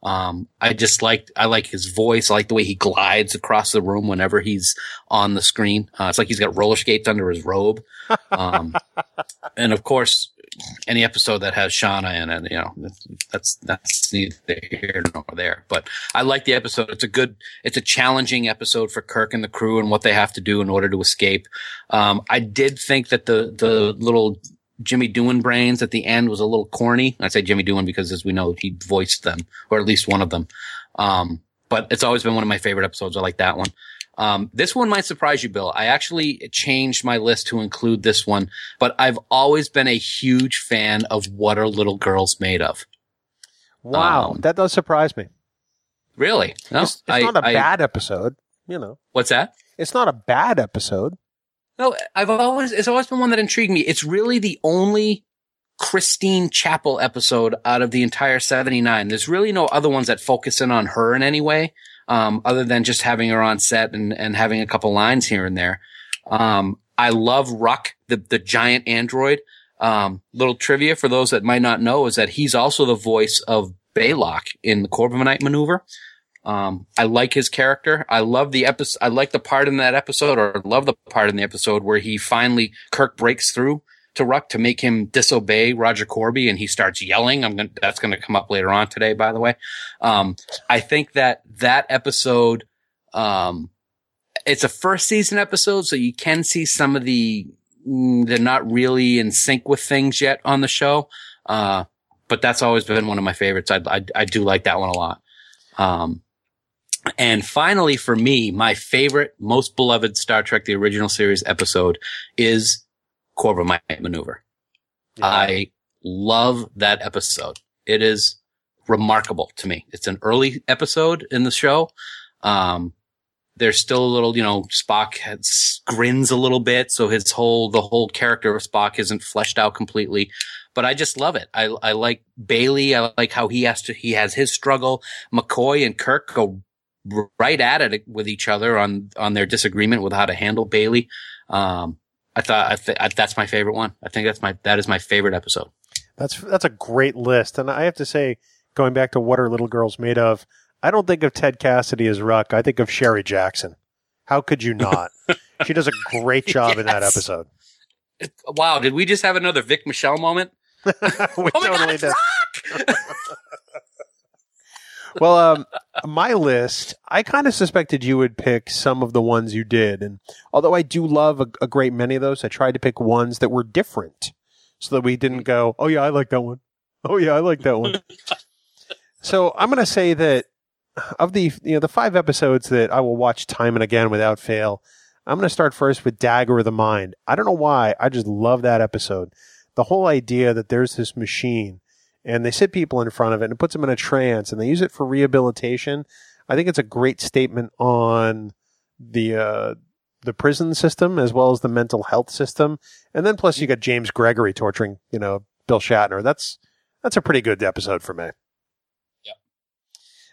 Um, I just like, I like his voice. I like the way he glides across the room whenever he's on the screen. Uh, it's like he's got roller skates under his robe. Um, *laughs* and of course, any episode that has Shahna in it, you know, that's, that's neither here nor there. But I like the episode. It's a good, it's a challenging episode for Kirk and the crew and what they have to do in order to escape. Um, I did think that the, the little Jimmy Doohan brains at the end was a little corny. I say Jimmy Doohan because as we know, he voiced them, or at least one of them. Um, but it's always been one of my favorite episodes. I like that one. Um, this one might surprise you, Bill. I actually changed my list to include this one, but I've always been a huge fan of What Are Little Girls Made Of? Wow, Um, that does surprise me. Really? No, it's it's I- not a I- bad episode. You know, What's that? it's not a bad episode. No, I've always, it's always been one that intrigued me. It's really the only Christine Chapel episode out of the entire 79. There's really no other ones that focus in on her in any way, um, other than just having her on set and, and having a couple lines here and there. Um, I love Ruk, the, the giant android. Um, little trivia for those that might not know is that he's also the voice of Balok in the Corbomite maneuver. Um, I like his character. I love the episode. I like the part in that episode or love the part in the episode where he finally, Kirk breaks through to Ruk to make him disobey Roger Korby and he starts yelling. I'm going that's going to come up later on today, by the way. Um, I think that that episode, um, it's a first season episode, so you can see some of the, mm, they're not really in sync with things yet on the show. Uh, but that's always been one of my favorites. I, I, I do like that one a lot. Um, and finally, for me, my favorite, most beloved Star Trek, the original series episode is Corbomite Maneuver. I love that episode. It is remarkable to me. It's an early episode in the show. Um, there's still a little, you know, Spock has, grins a little bit. So his whole, the whole character of Spock isn't fleshed out completely, but I just love it. I, I like Bailey. I like how he has to, he has his struggle. McCoy and Kirk go right at it with each other on, on their disagreement with how to handle Bailey. Um, I thought I th- I, that's my favorite one. I think that's my that is my favorite episode. That's that's a great list, and I have to say, going back to what are little girls made of, I don't think of Ted Cassidy as Ruk. I think of Sherry Jackson. How could you not? she does a great *laughs* job in that episode. It- wow, did we just have another Vic Michelle moment? *laughs* we Oh my God, totally did. *laughs* Well, um, my list, I kind of suspected you would pick some of the ones you did. And although I do love a, a great many of those, I tried to pick ones that were different so that we didn't go, oh, yeah, I like that one. Oh, yeah, I like that one. so I'm going to say that of the, you know, the five episodes that I will watch time and again without fail, I'm going to start first with Dagger of the Mind. I don't know why. I just love that episode. The whole idea that there's this machine and they sit people in front of it and it puts them in a trance and they use it for rehabilitation. I think it's a great statement on the uh, the prison system as well as the mental health system. And then plus you got James Gregory torturing, you know, Bill Shatner. That's that's a pretty good episode for me. Yep.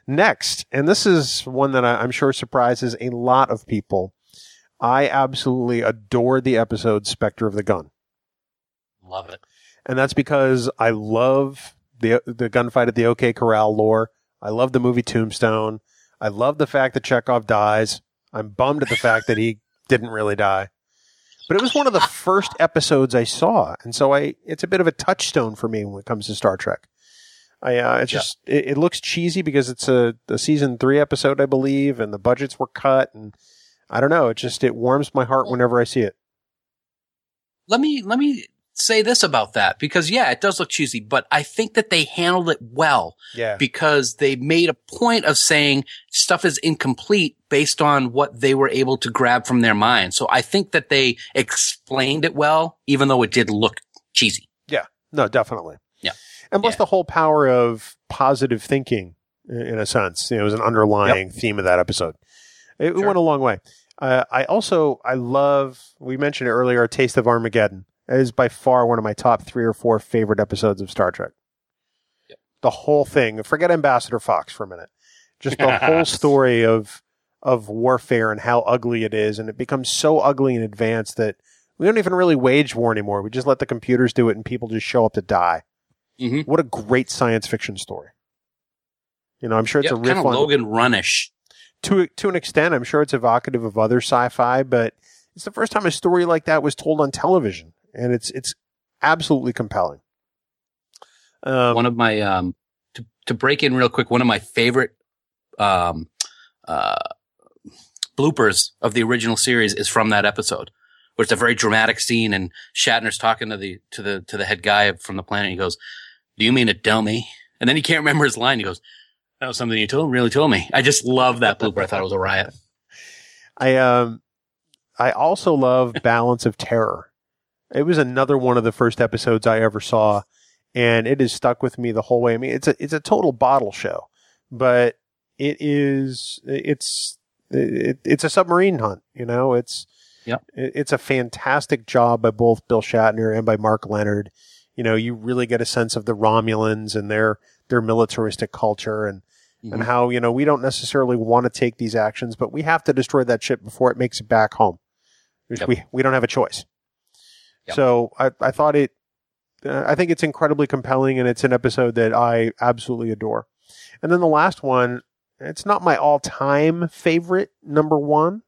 Next, and this is one that I, I'm sure surprises a lot of people. I absolutely adore the episode Spectre of the Gun Love it. and that's because I love the the gunfight at the OK Corral lore. I love the movie Tombstone. I love the fact that Chekov dies. I'm bummed at the fact that he *laughs* didn't really die. But it was one of the first episodes I saw, and so I it's a bit of a touchstone for me when it comes to Star Trek. I uh, it's Yeah. just it, it looks cheesy because it's a, a season three episode, I believe, and the budgets were cut, and I don't know. It just it warms my heart whenever I see it. Let me let me say this about that because yeah, it does look cheesy, but I think that they handled it well Yeah. because they made a point of saying stuff is incomplete based on what they were able to grab from their mind. So I think that they explained it well, even though it did look cheesy. Yeah, no, definitely. Yeah. And plus Yeah. the whole power of positive thinking, in a sense, you know, it was an underlying theme of that episode. It, it Sure. went a long way. Uh, I also, I love, we mentioned it earlier, a Taste of Armageddon. It is by far one of my top three or four favorite episodes of Star Trek. Yep. The whole thing, forget Ambassador Fox for a minute. Just the *laughs* whole story of, of warfare and how ugly it is. And it becomes so ugly in advance that we don't even really wage war anymore. We just let the computers do it and people just show up to die. Mhm. What a great science fiction story. You know, I'm sure it's Yep, a riff kind of Logan Runish. to to an extent. I'm sure it's evocative of other sci-fi, but it's the first time a story like that was told on television, and it's it's absolutely compelling. Um, one of my um to to break in real quick one of my favorite um uh bloopers of the original series is from that episode where it's a very dramatic scene and Shatner's talking to the to the to the head guy from the planet. He goes do you mean a dummy and then he can't remember his line. He goes that was something you told really told me. I just love that blooper. I thought it was a riot. I um I also love Balance of Terror. It was another one of the first episodes I ever saw, and it has stuck with me the whole way. I mean, it's a it's a total bottle show, but it is it's it, it's a submarine hunt. You know, it's Yep. it- it's a fantastic job by both Bill Shatner and by Mark Lenard. You know, you really get a sense of the Romulans and their their militaristic culture and and Mhm. how you know we don't necessarily want to take these actions, but we have to destroy that ship before it makes it back home. Yep. We we don't have a choice. Yep. So I I thought it. Uh, I think it's incredibly compelling, and it's an episode that I absolutely adore. And then the last one, it's not my all-time favorite number one.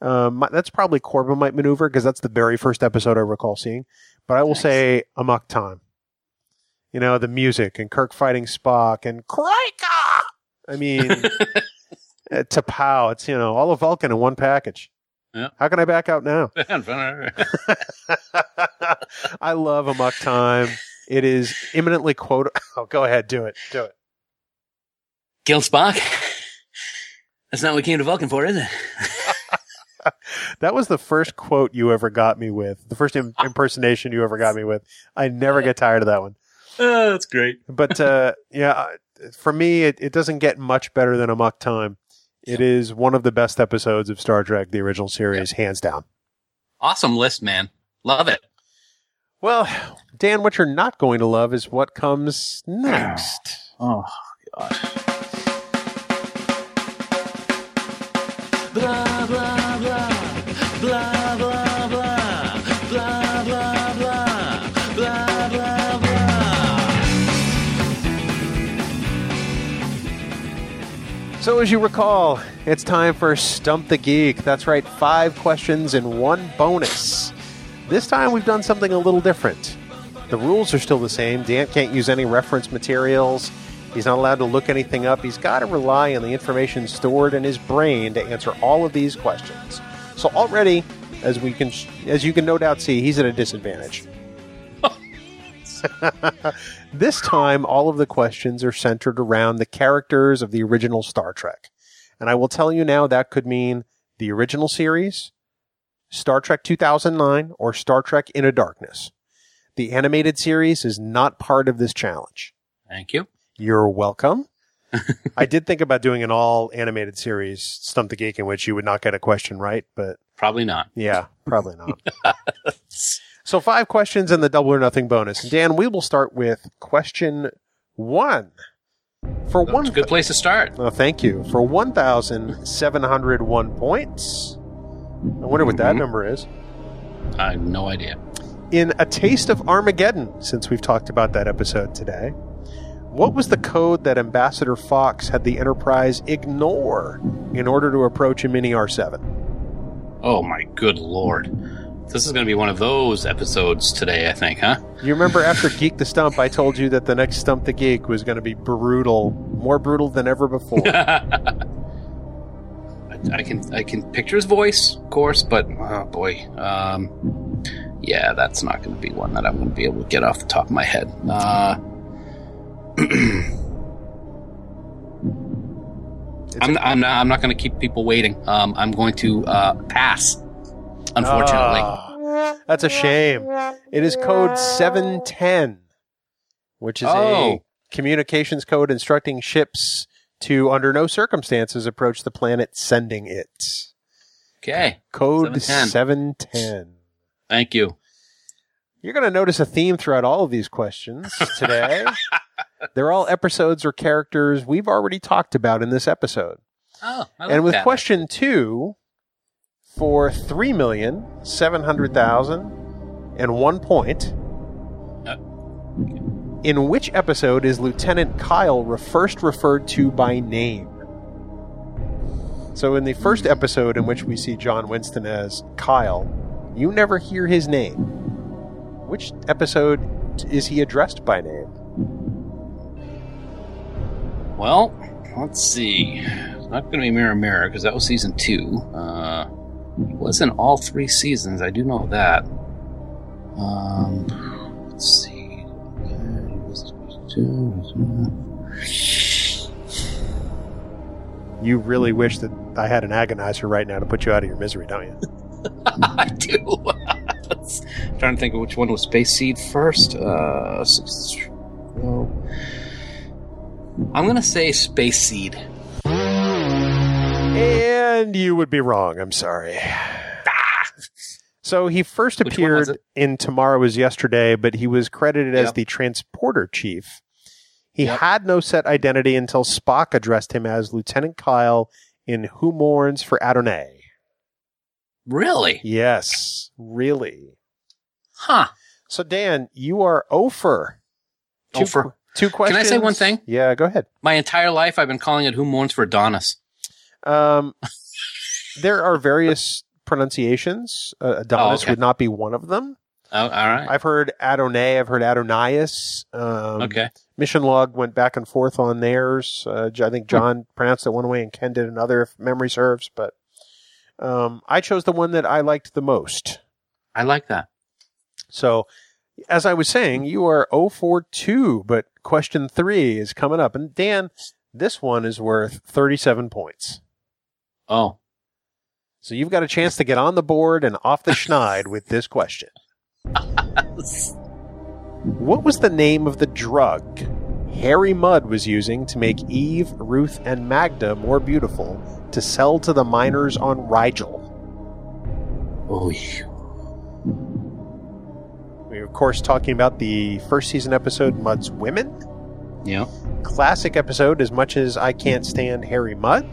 Um, that's probably Corbomite Maneuver because that's the very first episode I recall seeing. But I will Nice. say Amok Time. You know the music and Kirk fighting Spock and Crika. I mean, *laughs* uh, T'Pau. It's you know all of Vulcan in one package. Yeah. How can I back out now? *laughs* *laughs* I love Amok Time. It is imminently quote. *laughs* Oh, go ahead, do it, do it. Kill Spock that's not what we came to Vulcan for is it That was the first quote you ever got me with. The first Im- impersonation you ever got me with. I never get tired of that one. oh that's great But uh, yeah, for me, it, it doesn't get much better than Amok Time. It is one of the best episodes of Star Trek, the original series, hands down. awesome list man love it Well, Dan, what you're not going to love is what comes next. *clears throat* oh god Blah, blah, blah. Blah, blah, So, as you recall, it's time for Stump the Geek. That's right, five questions and one bonus. This time we've done something a little different. The rules are still the same. Dan can't use any reference materials. He's not allowed to look anything up. He's got to rely on the information stored in his brain to answer all of these questions. So already, as we can, as you can no doubt see, he's at a disadvantage. *laughs* this time, all of the questions are centered around the characters of the original Star Trek. And I will tell you now that could mean the original series, Star Trek 2009, or Star Trek Into Darkness. The animated series is not part of this challenge. thank you You're welcome. *laughs* I did think about doing an all animated series, Stump the Geek, in which you would not get a question right, but probably not yeah, probably not. *laughs* so five questions and the double or nothing bonus. Dan, we will start with question one. For one, a good place to start. Oh, thank you. For 1,701 points. I wonder what that Mhm. number is. I have no idea. In A Taste of Armageddon, since we've talked about that episode today, what was the code that Ambassador Fox had the Enterprise ignore in order to approach Eminiar VII? Oh my good lord. This is going to be one of those episodes today, I think, huh? You remember after Geek the Stump, I told you that the next Stump the Geek was going to be brutal, more brutal than ever before. *laughs* I, I can I can picture his voice, of course, but oh boy, um, Yeah, that's not going to be one that I'm going to be able to get off the top of my head. Uh, *clears throat* I'm, I'm not. I'm not going to keep people waiting. Um, I'm going to uh, pass. Unfortunately, Ah, that's a shame. It is code 710, which is a Oh. communications code instructing ships to, under no circumstances, approach the planet sending it. okay. Code 710. 710. Thank you. You're going to notice a theme throughout all of these questions *laughs* today. They're all episodes or characters we've already talked about in this episode. Oh, and with that. question two, for three million seven hundred thousand and one point, Uh. in which episode is Lieutenant Kyle re- first referred to by name? So, in the first episode in which we see John Winston as Kyle, you never hear his name. Which episode is he addressed by name? Well, let's see. It's not going to be Mirror Mirror because that was season two. Uh, it was in all three seasons. I do know that. Um, let's see. You really wish that I had an agonizer right now to put you out of your misery, don't you? *laughs* I do. *laughs* trying to think of which one was Space Seed first. Uh, I'm going to say Space Seed. And you would be wrong. I'm sorry. So he first Which one was appeared it? in Tomorrow Was Yesterday, but he was credited as Yep. the transporter chief. He Yep. had no set identity until Spock addressed him as Lieutenant Kyle in Who Mourns for Adonai. Really? Yes, really. Huh. So Dan, you are over. Two, Ofer. two Can. I say one thing? Yeah, go ahead. My entire life, I've been calling it Who Mourns for Adonis. Um, there are various pronunciations. Uh, Adonis okay. would not be one of them. Oh, all right. I've heard Adonai. I've heard Adonias. Um, okay. Mission Log went back and forth on theirs. Uh, I think John pronounced it one way and Ken did another, if memory serves. But um, I chose the one that I liked the most. I like that. So, as I was saying, you are 0 for 2, but question three is coming up. And Dan, this one is worth 37 points. Oh. So you've got a chance to get on the board and off the *laughs* schneid with this question. *laughs* What was the name of the drug Harry Mudd was using to make Eve, Ruth, and Magda more beautiful to sell to the miners on Rigel? Oh, We're, of course, talking about the first season episode, Mudd's Women. yeah. Classic episode, as much as I can't stand Harry Mudd.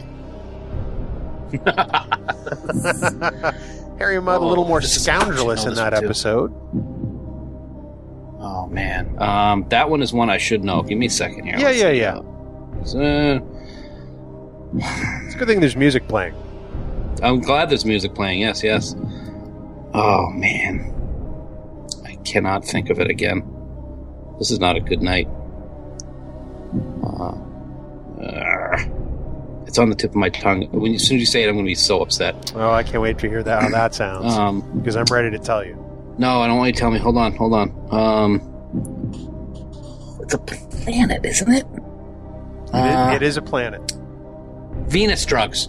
*laughs* Harry Mudd, a little Oh, more scoundrelous in that too. episode. Oh man. Um, that one is one I should know. Give me a second here. Yeah, Let's yeah, yeah. Uh, It's a good thing there's music playing. I'm glad there's music playing. Yes, yes. Oh man, I cannot think of it again. This is not a good night. Uh, uh, it's on the tip of my tongue. When as soon as you say it, I'm going to be so upset. Oh, I can't wait to hear that how that sounds Um, because I'm ready to tell you. no, I don't want you to tell me. Hold on, hold on. Um, it's a planet, isn't it? It is- Uh, it is a planet. Venus drugs.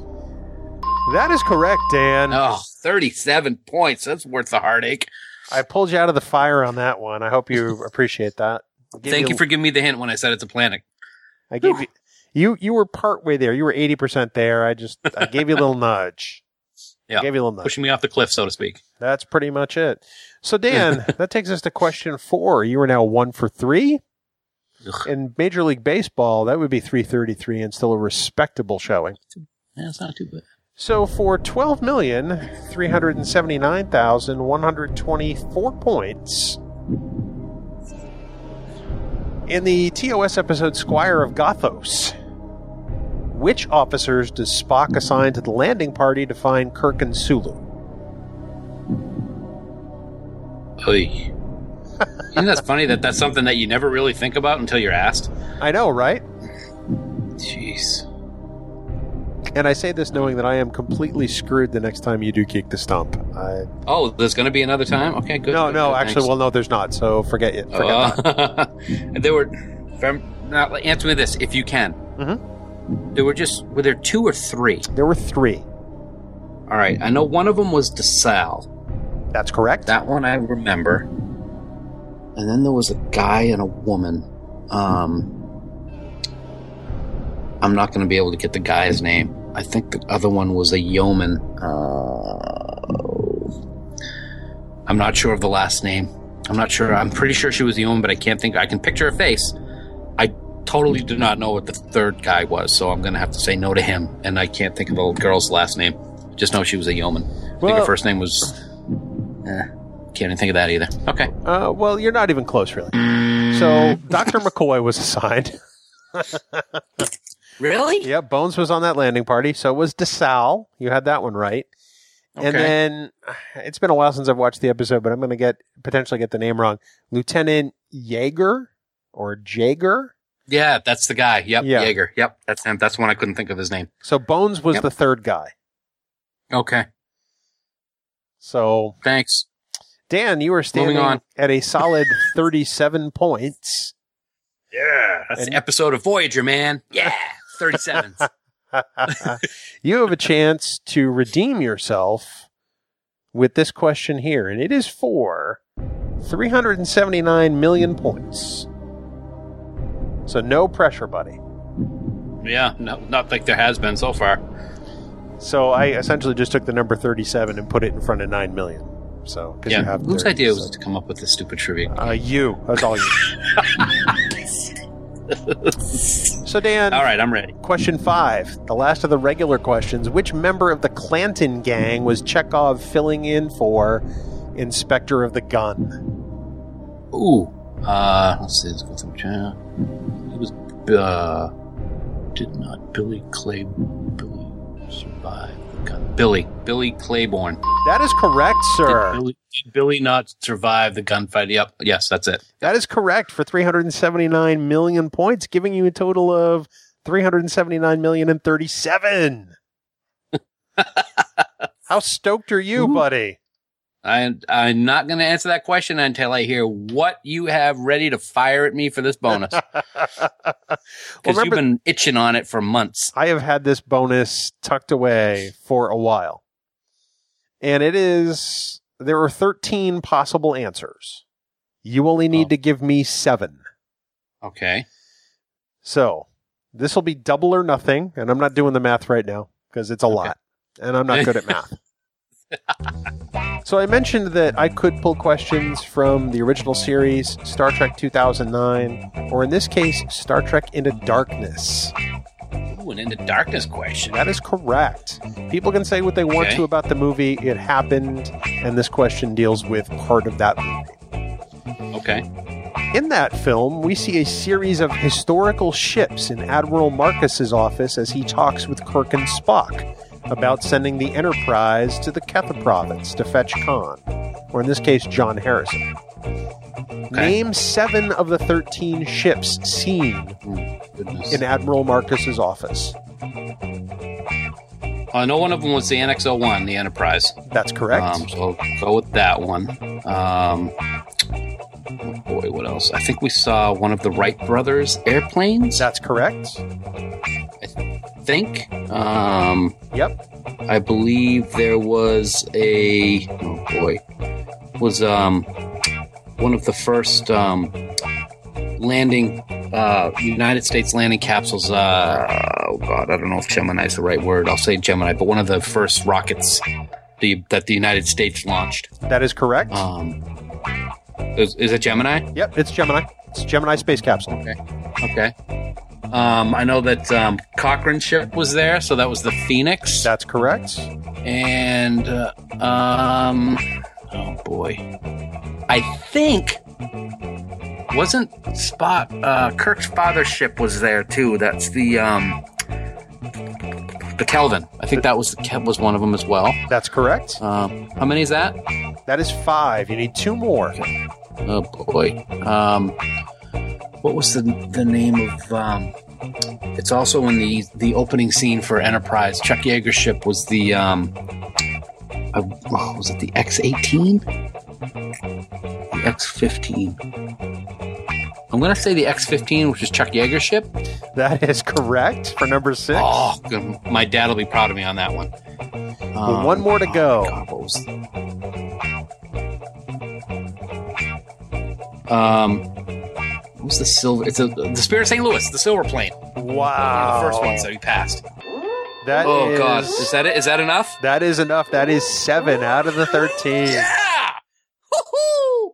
That is correct, Dan. Oh, 37 points. That's worth the heartache. I pulled you out of the fire on that one. I hope you appreciate that. Thank you for giving me the hint when I said it's a planet. I gave you. You you were part way there. You were eighty percent there. I just I gave you a little *laughs* nudge. Yeah. gave you a little nudge. Pushing me off the cliff, so to speak. That's pretty much it. So Dan, *laughs* that takes us to question four. You are now one for three. Ugh. In Major League Baseball, that would be three thirty three and still a respectable showing. That's not too bad. So for twelve million three hundred and seventy nine thousand one hundred twenty four points. In the TOS episode Squire of Gothos, which officers does Spock assign to the landing party to find Kirk and Sulu? Oy. Isn't that funny that that's something that you never really think about until you're asked? I know, right? Jeez. And I say this knowing that I am completely screwed the next time you do kick the Stump. I, Oh, there's going to be another time. Okay, good. no, good, no, good, actually, thanks. well, no, there's not. So forget it. Forget. Uh, and *laughs* there were. if I'm- Now, answer me this, if you can. Mhm. There were just were there two or three? There were three. All right, I know one of them was DeSalle. That's correct. That one I remember. And then there was a guy and a woman. Um, I'm not going to be able to get the guy's name. I think the other one was a yeoman. Uh, I'm not sure of the last name. I'm not sure. I'm pretty sure she was a yeoman, but I can't think. I can picture her face. I totally do not know what the third guy was, so I'm going to have to say no to him. And I can't think of the girl's last name. Just know she was a yeoman. I think her first name was. Eh, can't even think of that either. Okay. Uh, well, you're not even close, really. So Dr. McCoy was assigned. *laughs* Really? Yep, Bones was on that landing party. So was DeSalle. You had that one right. Okay. And then it's been a while since I've watched the episode, but I'm going to get potentially get the name wrong. Lieutenant Jaeger or Jaeger. Yeah, that's the guy. Yep, Yeah. Jaeger. Yep, that's him. That's one I couldn't think of his name. So Bones was Yep. the third guy. Okay, So thanks. Dan, you were standing on. at a solid *laughs* 37 points. Yeah, that's And- the episode of Voyager, man. Yeah, thirty-seven. *laughs* *laughs* you have a chance to redeem yourself with this question here, and it is for 379 million points. So no pressure, buddy. yeah, no, not like there has been so far. So I essentially just took the number 37 and put it in front of 9 million. So, 'cause you Yeah, have whose 30, idea was so- it to come up with this stupid trivia? Uh, you. That's all you. *laughs* so, Dan, All right, I'm ready. question five, the last of the regular questions. Which member of the Clanton gang was Chekov filling in for in Spectre of the Gun? Ooh, uh, let's see. Let's go through It was uh, did not Billy Clay Billy survive the gun? Billy Billy Claiborne. That is correct, Did sir. Billy, did Billy not survive the gunfight? Yep. Yes, that's it. That is correct for 379 million points, giving you a total of 379 million and 37. *laughs* How stoked are you, Ooh. buddy? I, I'm not going to answer that question until I hear what you have ready to fire at me for this bonus. *laughs* Because Well, you've been itching on it for months. I have had this bonus tucked away for a while. And it is there are 13 possible answers. You only need Oh. to give me 7. Okay. So, this will be double or nothing, and I'm not doing the math right now because it's a lot. And I'm not good at math. *laughs* so I mentioned that I could pull questions from the original series, Star Trek 2009, or in this case, Star Trek Into Darkness. Ooh, an into darkness question. That is correct. People can say what they want Okay. to about the movie. It happened, and this question deals with part of that movie. Okay. In that film, we see a series of historical ships in Admiral Marcus's office as he talks with Kirk and Spock about sending the Enterprise to the Ketha province to fetch Khan, or in this case, John Harrison. Name seven of the 13 ships seen Oh, in Admiral Marcus's office. I know one of them was the NX-01, the Enterprise. That's correct. Um, so go with that one. Um, oh boy, what else? I think we saw one of the Wright brothers airplanes. That's correct. I think. Um, Yep. I believe there was a oh boy was um one of the first um landing uh United States landing capsules uh oh god I don't know if Gemini is the right word I'll say Gemini but one of the first rockets the, that the United States launched That is correct. um is, is it Gemini Yep, it's Gemini. It's Gemini space capsule. okay okay um I know that um Cochrane's ship was there so that was the Phoenix That's correct. and uh, um oh boy i think wasn't spot uh kirk's father's ship was there too that's the um the kelvin i think that was the was one of them as well That's correct. um how many is that That is five. You need two more. oh boy um what was the the name of um it's also in the the opening scene for enterprise chuck yeager's ship was the um I, oh, was it the X18? The X15. I'm going to say the X15, which is Chuck Yeager's ship. That is correct for number six. Oh, my dad will be proud of me on that one. Well, one more to oh, go. God, what was- Um, what was the silver? It's a the Spirit of St. Louis, the silver plane. Wow. the first one, so he passed. That oh is- God, is that it? Is that enough? That is enough. That is seven out of the 13. Yeah. Woo-hoo!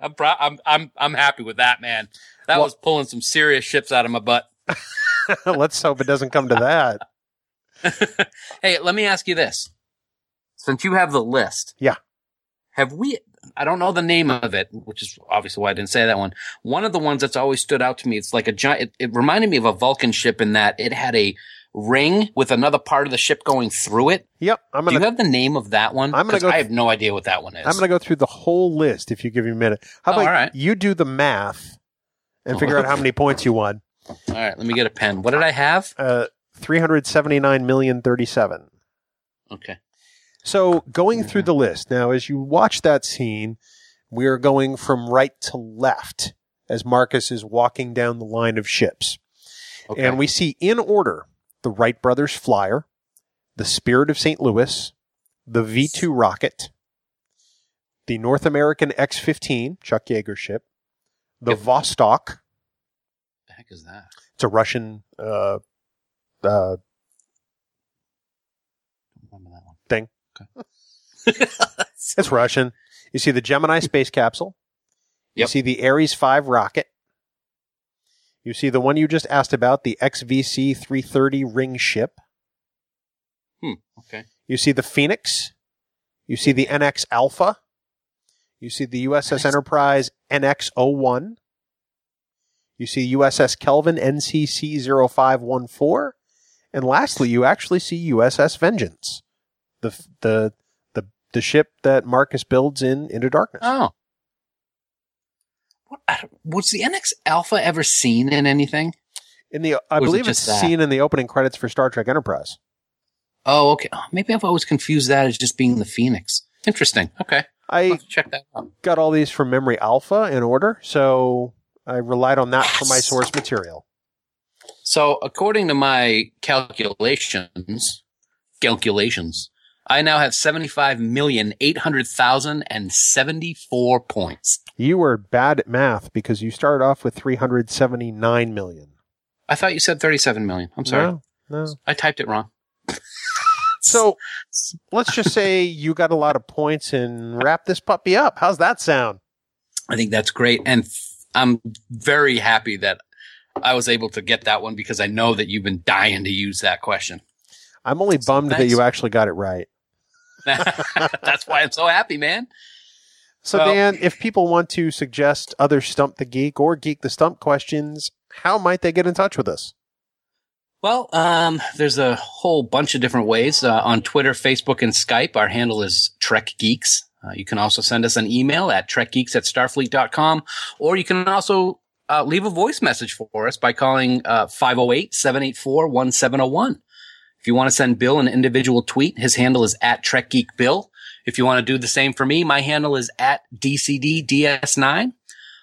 I'm proud. I'm I'm I'm happy with that, man. That Well- was pulling some serious ships out of my butt. *laughs* Let's hope it doesn't come to that. *laughs* Hey, let me ask you this: since you have the list, Yeah. have we? I don't know the name of it, which is obviously why I didn't say that one. One of the ones that's always stood out to me, it's like a giant. It, it reminded me of a Vulcan ship in that it had a ring with another part of the ship going through it. Yep. I'm Do you have the name of that one? I'm gonna go I th- have no idea what that one is. I'm gonna go through the whole list if you give me a minute. How Oh, about all right. you do the math and Oh. *laughs* figure out how many points you won? All right, let me get a pen. What did I have? Uh, 379 million 37. Okay. So going through Mm-hmm. the list now, as you watch that scene, we are going from right to left as Marcus is walking down the line of ships. Okay. And we see in order the Wright Brothers Flyer, the Spirit of St. Louis, the V 2 rocket, the North American X 15, Chuck Yeager ship, the Yep. Vostok, the heck is that? it's a Russian uh, uh, Remember that one. thing. Okay. *laughs* It's Russian. You see the Gemini space capsule. You Yep. see the Ares 5 rocket. You see the one you just asked about, the XVC 330 ring ship. Hmm. Okay. You see the Phoenix. You see the NX Alpha. You see the USS Enterprise NX01. You see USS Kelvin NCC 0514. And lastly, you actually see USS Vengeance, the, the, the, the ship that Marcus builds in Into Darkness. Oh. What, was the NX Alpha ever seen in anything? In the, I is it believe it's that? seen in the opening credits for Star Trek Enterprise. Oh, okay. Oh, maybe I've always confused that as just being the Phoenix. Interesting. Okay. I check that out. got all these from memory alpha in order, so I relied on that for my source material. So, according to my calculations, calculations, I now have seventy-five million eight hundred thousand and seventy-four points. You were bad at math because you started off with 379 million. I thought you said thirty-seven million. I'm sorry, No, no. I typed it wrong. *laughs* So let's just say you got a lot of points and wrap this puppy up. How's that sound? I think that's great. And I'm very happy that I was able to get that one because I know that you've been dying to use that question. I'm only bummed that you actually got it right. *laughs* that's why I'm so happy, man. So, Well- Dan, if people want to suggest other Stump the Geek or Geek the Stump questions, how might they get in touch with us? Well, um, there's a whole bunch of different ways uh, on Twitter, Facebook, and Skype. Our handle is Trek Geeks. Uh, you can also send us an email at trekgeeks at starfleet.com, or you can also uh, leave a voice message for us by calling uh, 508 784 1701. If you want to send Bill an individual tweet, his handle is at Trek Geek Bill. If you want to do the same for me, my handle is at DCDDS9.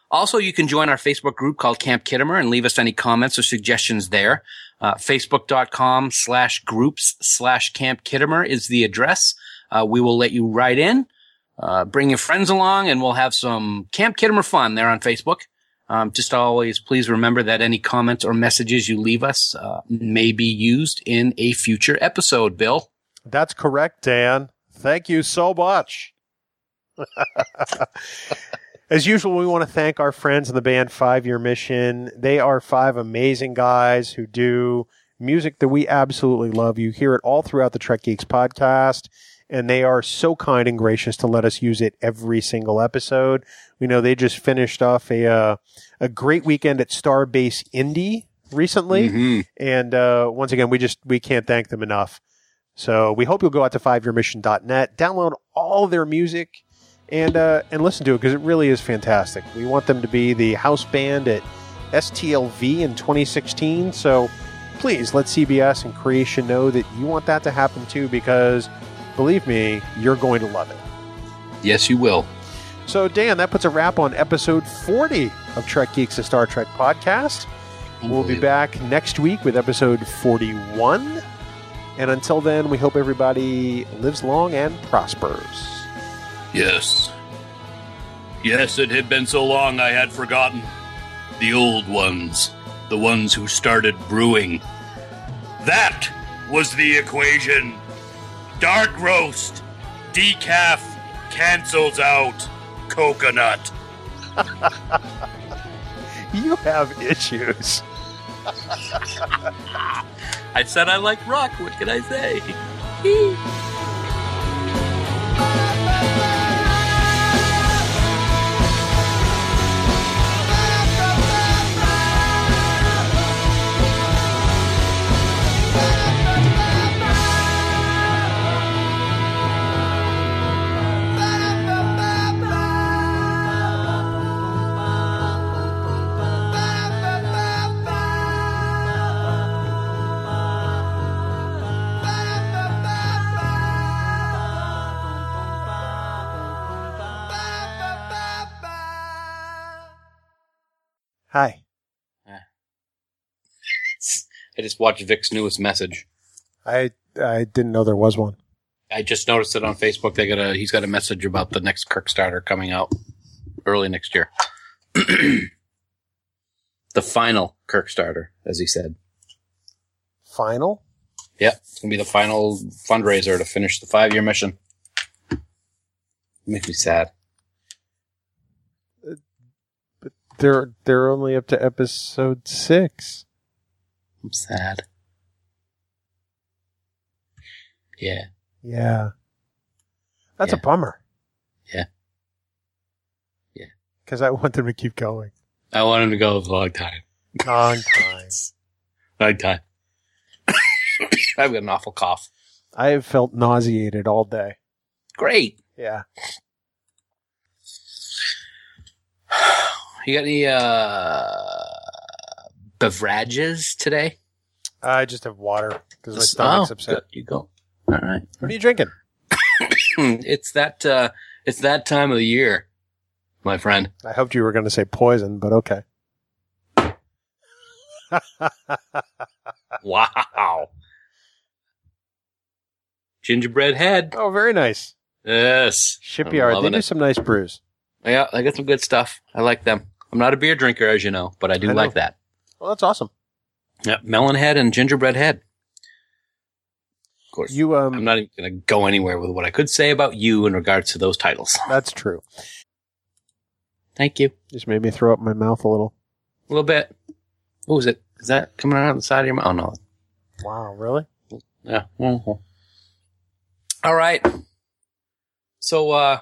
Also, you can join our Facebook group called Camp Khitomer and leave us any comments or suggestions there. Uh, Facebook.com slash groups slash Camp Khitomer is the address. Uh, we will let you write in, uh, bring your friends along, and we'll have some Camp Khitomer fun there on Facebook. Um, just always please remember that any comments or messages you leave us uh, may be used in a future episode, Bill. That's correct, Dan. Thank you so much. *laughs* As usual, we want to thank our friends in the band Five Year Mission. They are five amazing guys who do music that we absolutely love. You hear it all throughout the Trek Geeks podcast, and they are so kind and gracious to let us use it every single episode. We know they just finished off a uh, a great weekend at Starbase Indy recently, Mhm. and uh, once again, we just we can't thank them enough. So we hope you'll go out to fiveyearmission.net, download all their music, and uh, and listen to it because it really is fantastic. We want them to be the house band at STLV in 2016. So please let CBS and Creation know that you want that to happen too because Believe me, you're going to love it. Yes, you will. So, Dan, that puts a wrap on episode 40 of Trek Geeks, a Star Trek podcast. We'll be back next week with episode 41. And until then, we hope everybody lives long and prospers. Yes. Yes, it had been so long I had forgotten. The old ones. The ones who started brewing. That was the equation. Dark roast. Decaf cancels out coconut. *laughs* You have issues. *laughs* I said I like rock. What can I say? *laughs* just watched Vic's newest message. I I didn't know there was one. I just noticed it on Facebook. They got a he's got a message about the next Kirkstarter coming out early next year. *clears throat* the final Kirkstarter, as he said. Final? Yep, it's gonna be the final fundraiser to finish the five year mission. Makes me sad. But they're they're only up to episode six. I'm sad. Yeah. Yeah. That's a Yeah. bummer. Yeah. Yeah. Because I *laughs* want them to keep going. I want them to go a long time. Long *laughs* time. Long time. *coughs* I've got an awful cough. I have felt nauseated all day. Great. Yeah. *sighs* You got any uh beverages today? I just have water because my stomach's Oh, upset. good. You go. All right. What are you drinking? *coughs* it's that uh it's that time of the year, my friend. I hoped you were going to say poison, but okay. *laughs* Wow. Gingerbread head. oh, very nice. Yes. Shipyard. They do it. some nice brews. Yeah, I got some good stuff. I like them. I'm not a beer drinker, as you know, but I do I like that. Well, that's awesome. Yeah, melon head and gingerbread head. Of course, You I'm um, not even going to go anywhere with what I could say about you in regards to those titles. *laughs* that's true. Thank you. Just made me throw up my mouth a little. A little bit. What was it? Is that coming out of the side of your mouth? Oh, no. Wow, really? Yeah. Mhm. All right. So, uh,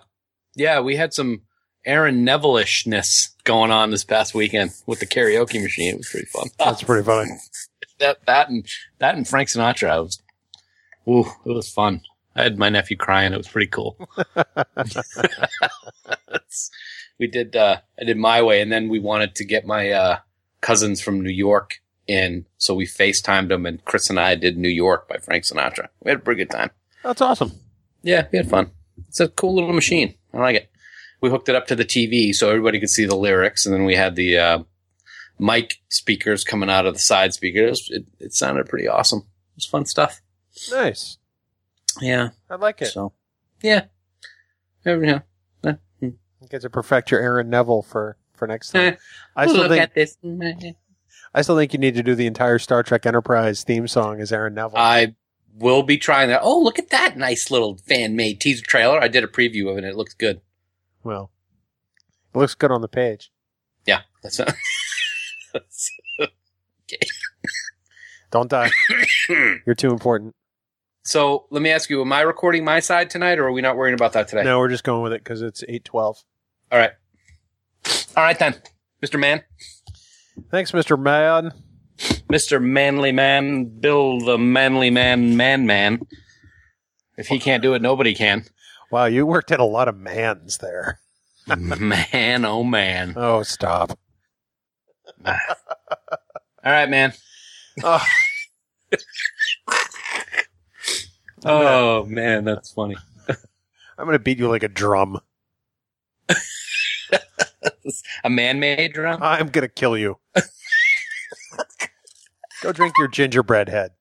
yeah, we had some Aaron Neville-ishness going on this past weekend with the karaoke machine. It was pretty fun. That's *laughs* pretty funny. that that and that and Frank Sinatra. It was, ooh, it was fun. I had my nephew crying. It was pretty cool. *laughs* *laughs* we did. Uh, I did my way, and then we wanted to get my uh, cousins from New York in, so we FaceTimed them, and Chris and I did New York by Frank Sinatra. We had a pretty good time. That's awesome. Yeah, we had fun. It's a cool little machine. I like it. We hooked it up to the TV so everybody could see the lyrics, and then we had the uh, mic speakers coming out of the side speakers. It, it sounded pretty awesome. It was fun stuff. Nice. Yeah. I like it. So, yeah. Yeah. yeah. Hmm. You get to perfect your Aaron Neville for for next time. I still Look think at this. I still think you need to do the entire Star Trek Enterprise theme song as Aaron Neville. I will be trying that. Oh, look at that nice little fan made teaser trailer. I did a preview of it. and It looks good. Well, it looks good on the page. Yeah. That's, that's *laughs* Don't die. *coughs* You're too important. so let me ask you, am I recording my side tonight or are we not worrying about that today? No, we're just going with it because it's eight twelve. All right. All right then. Mr. Man. Thanks, Mister Man. Mr. Manly Man, Bill the Manly Man, Man Man. If he can't do it, nobody can. Wow, you worked at a lot of mans there. *laughs* man, oh man. Oh, stop. *laughs* All right, man. Oh. *laughs* Oh man, that's funny. I'm going to beat you like a drum. A man-made drum. I'm going to kill you. Go drink your gingerbread head.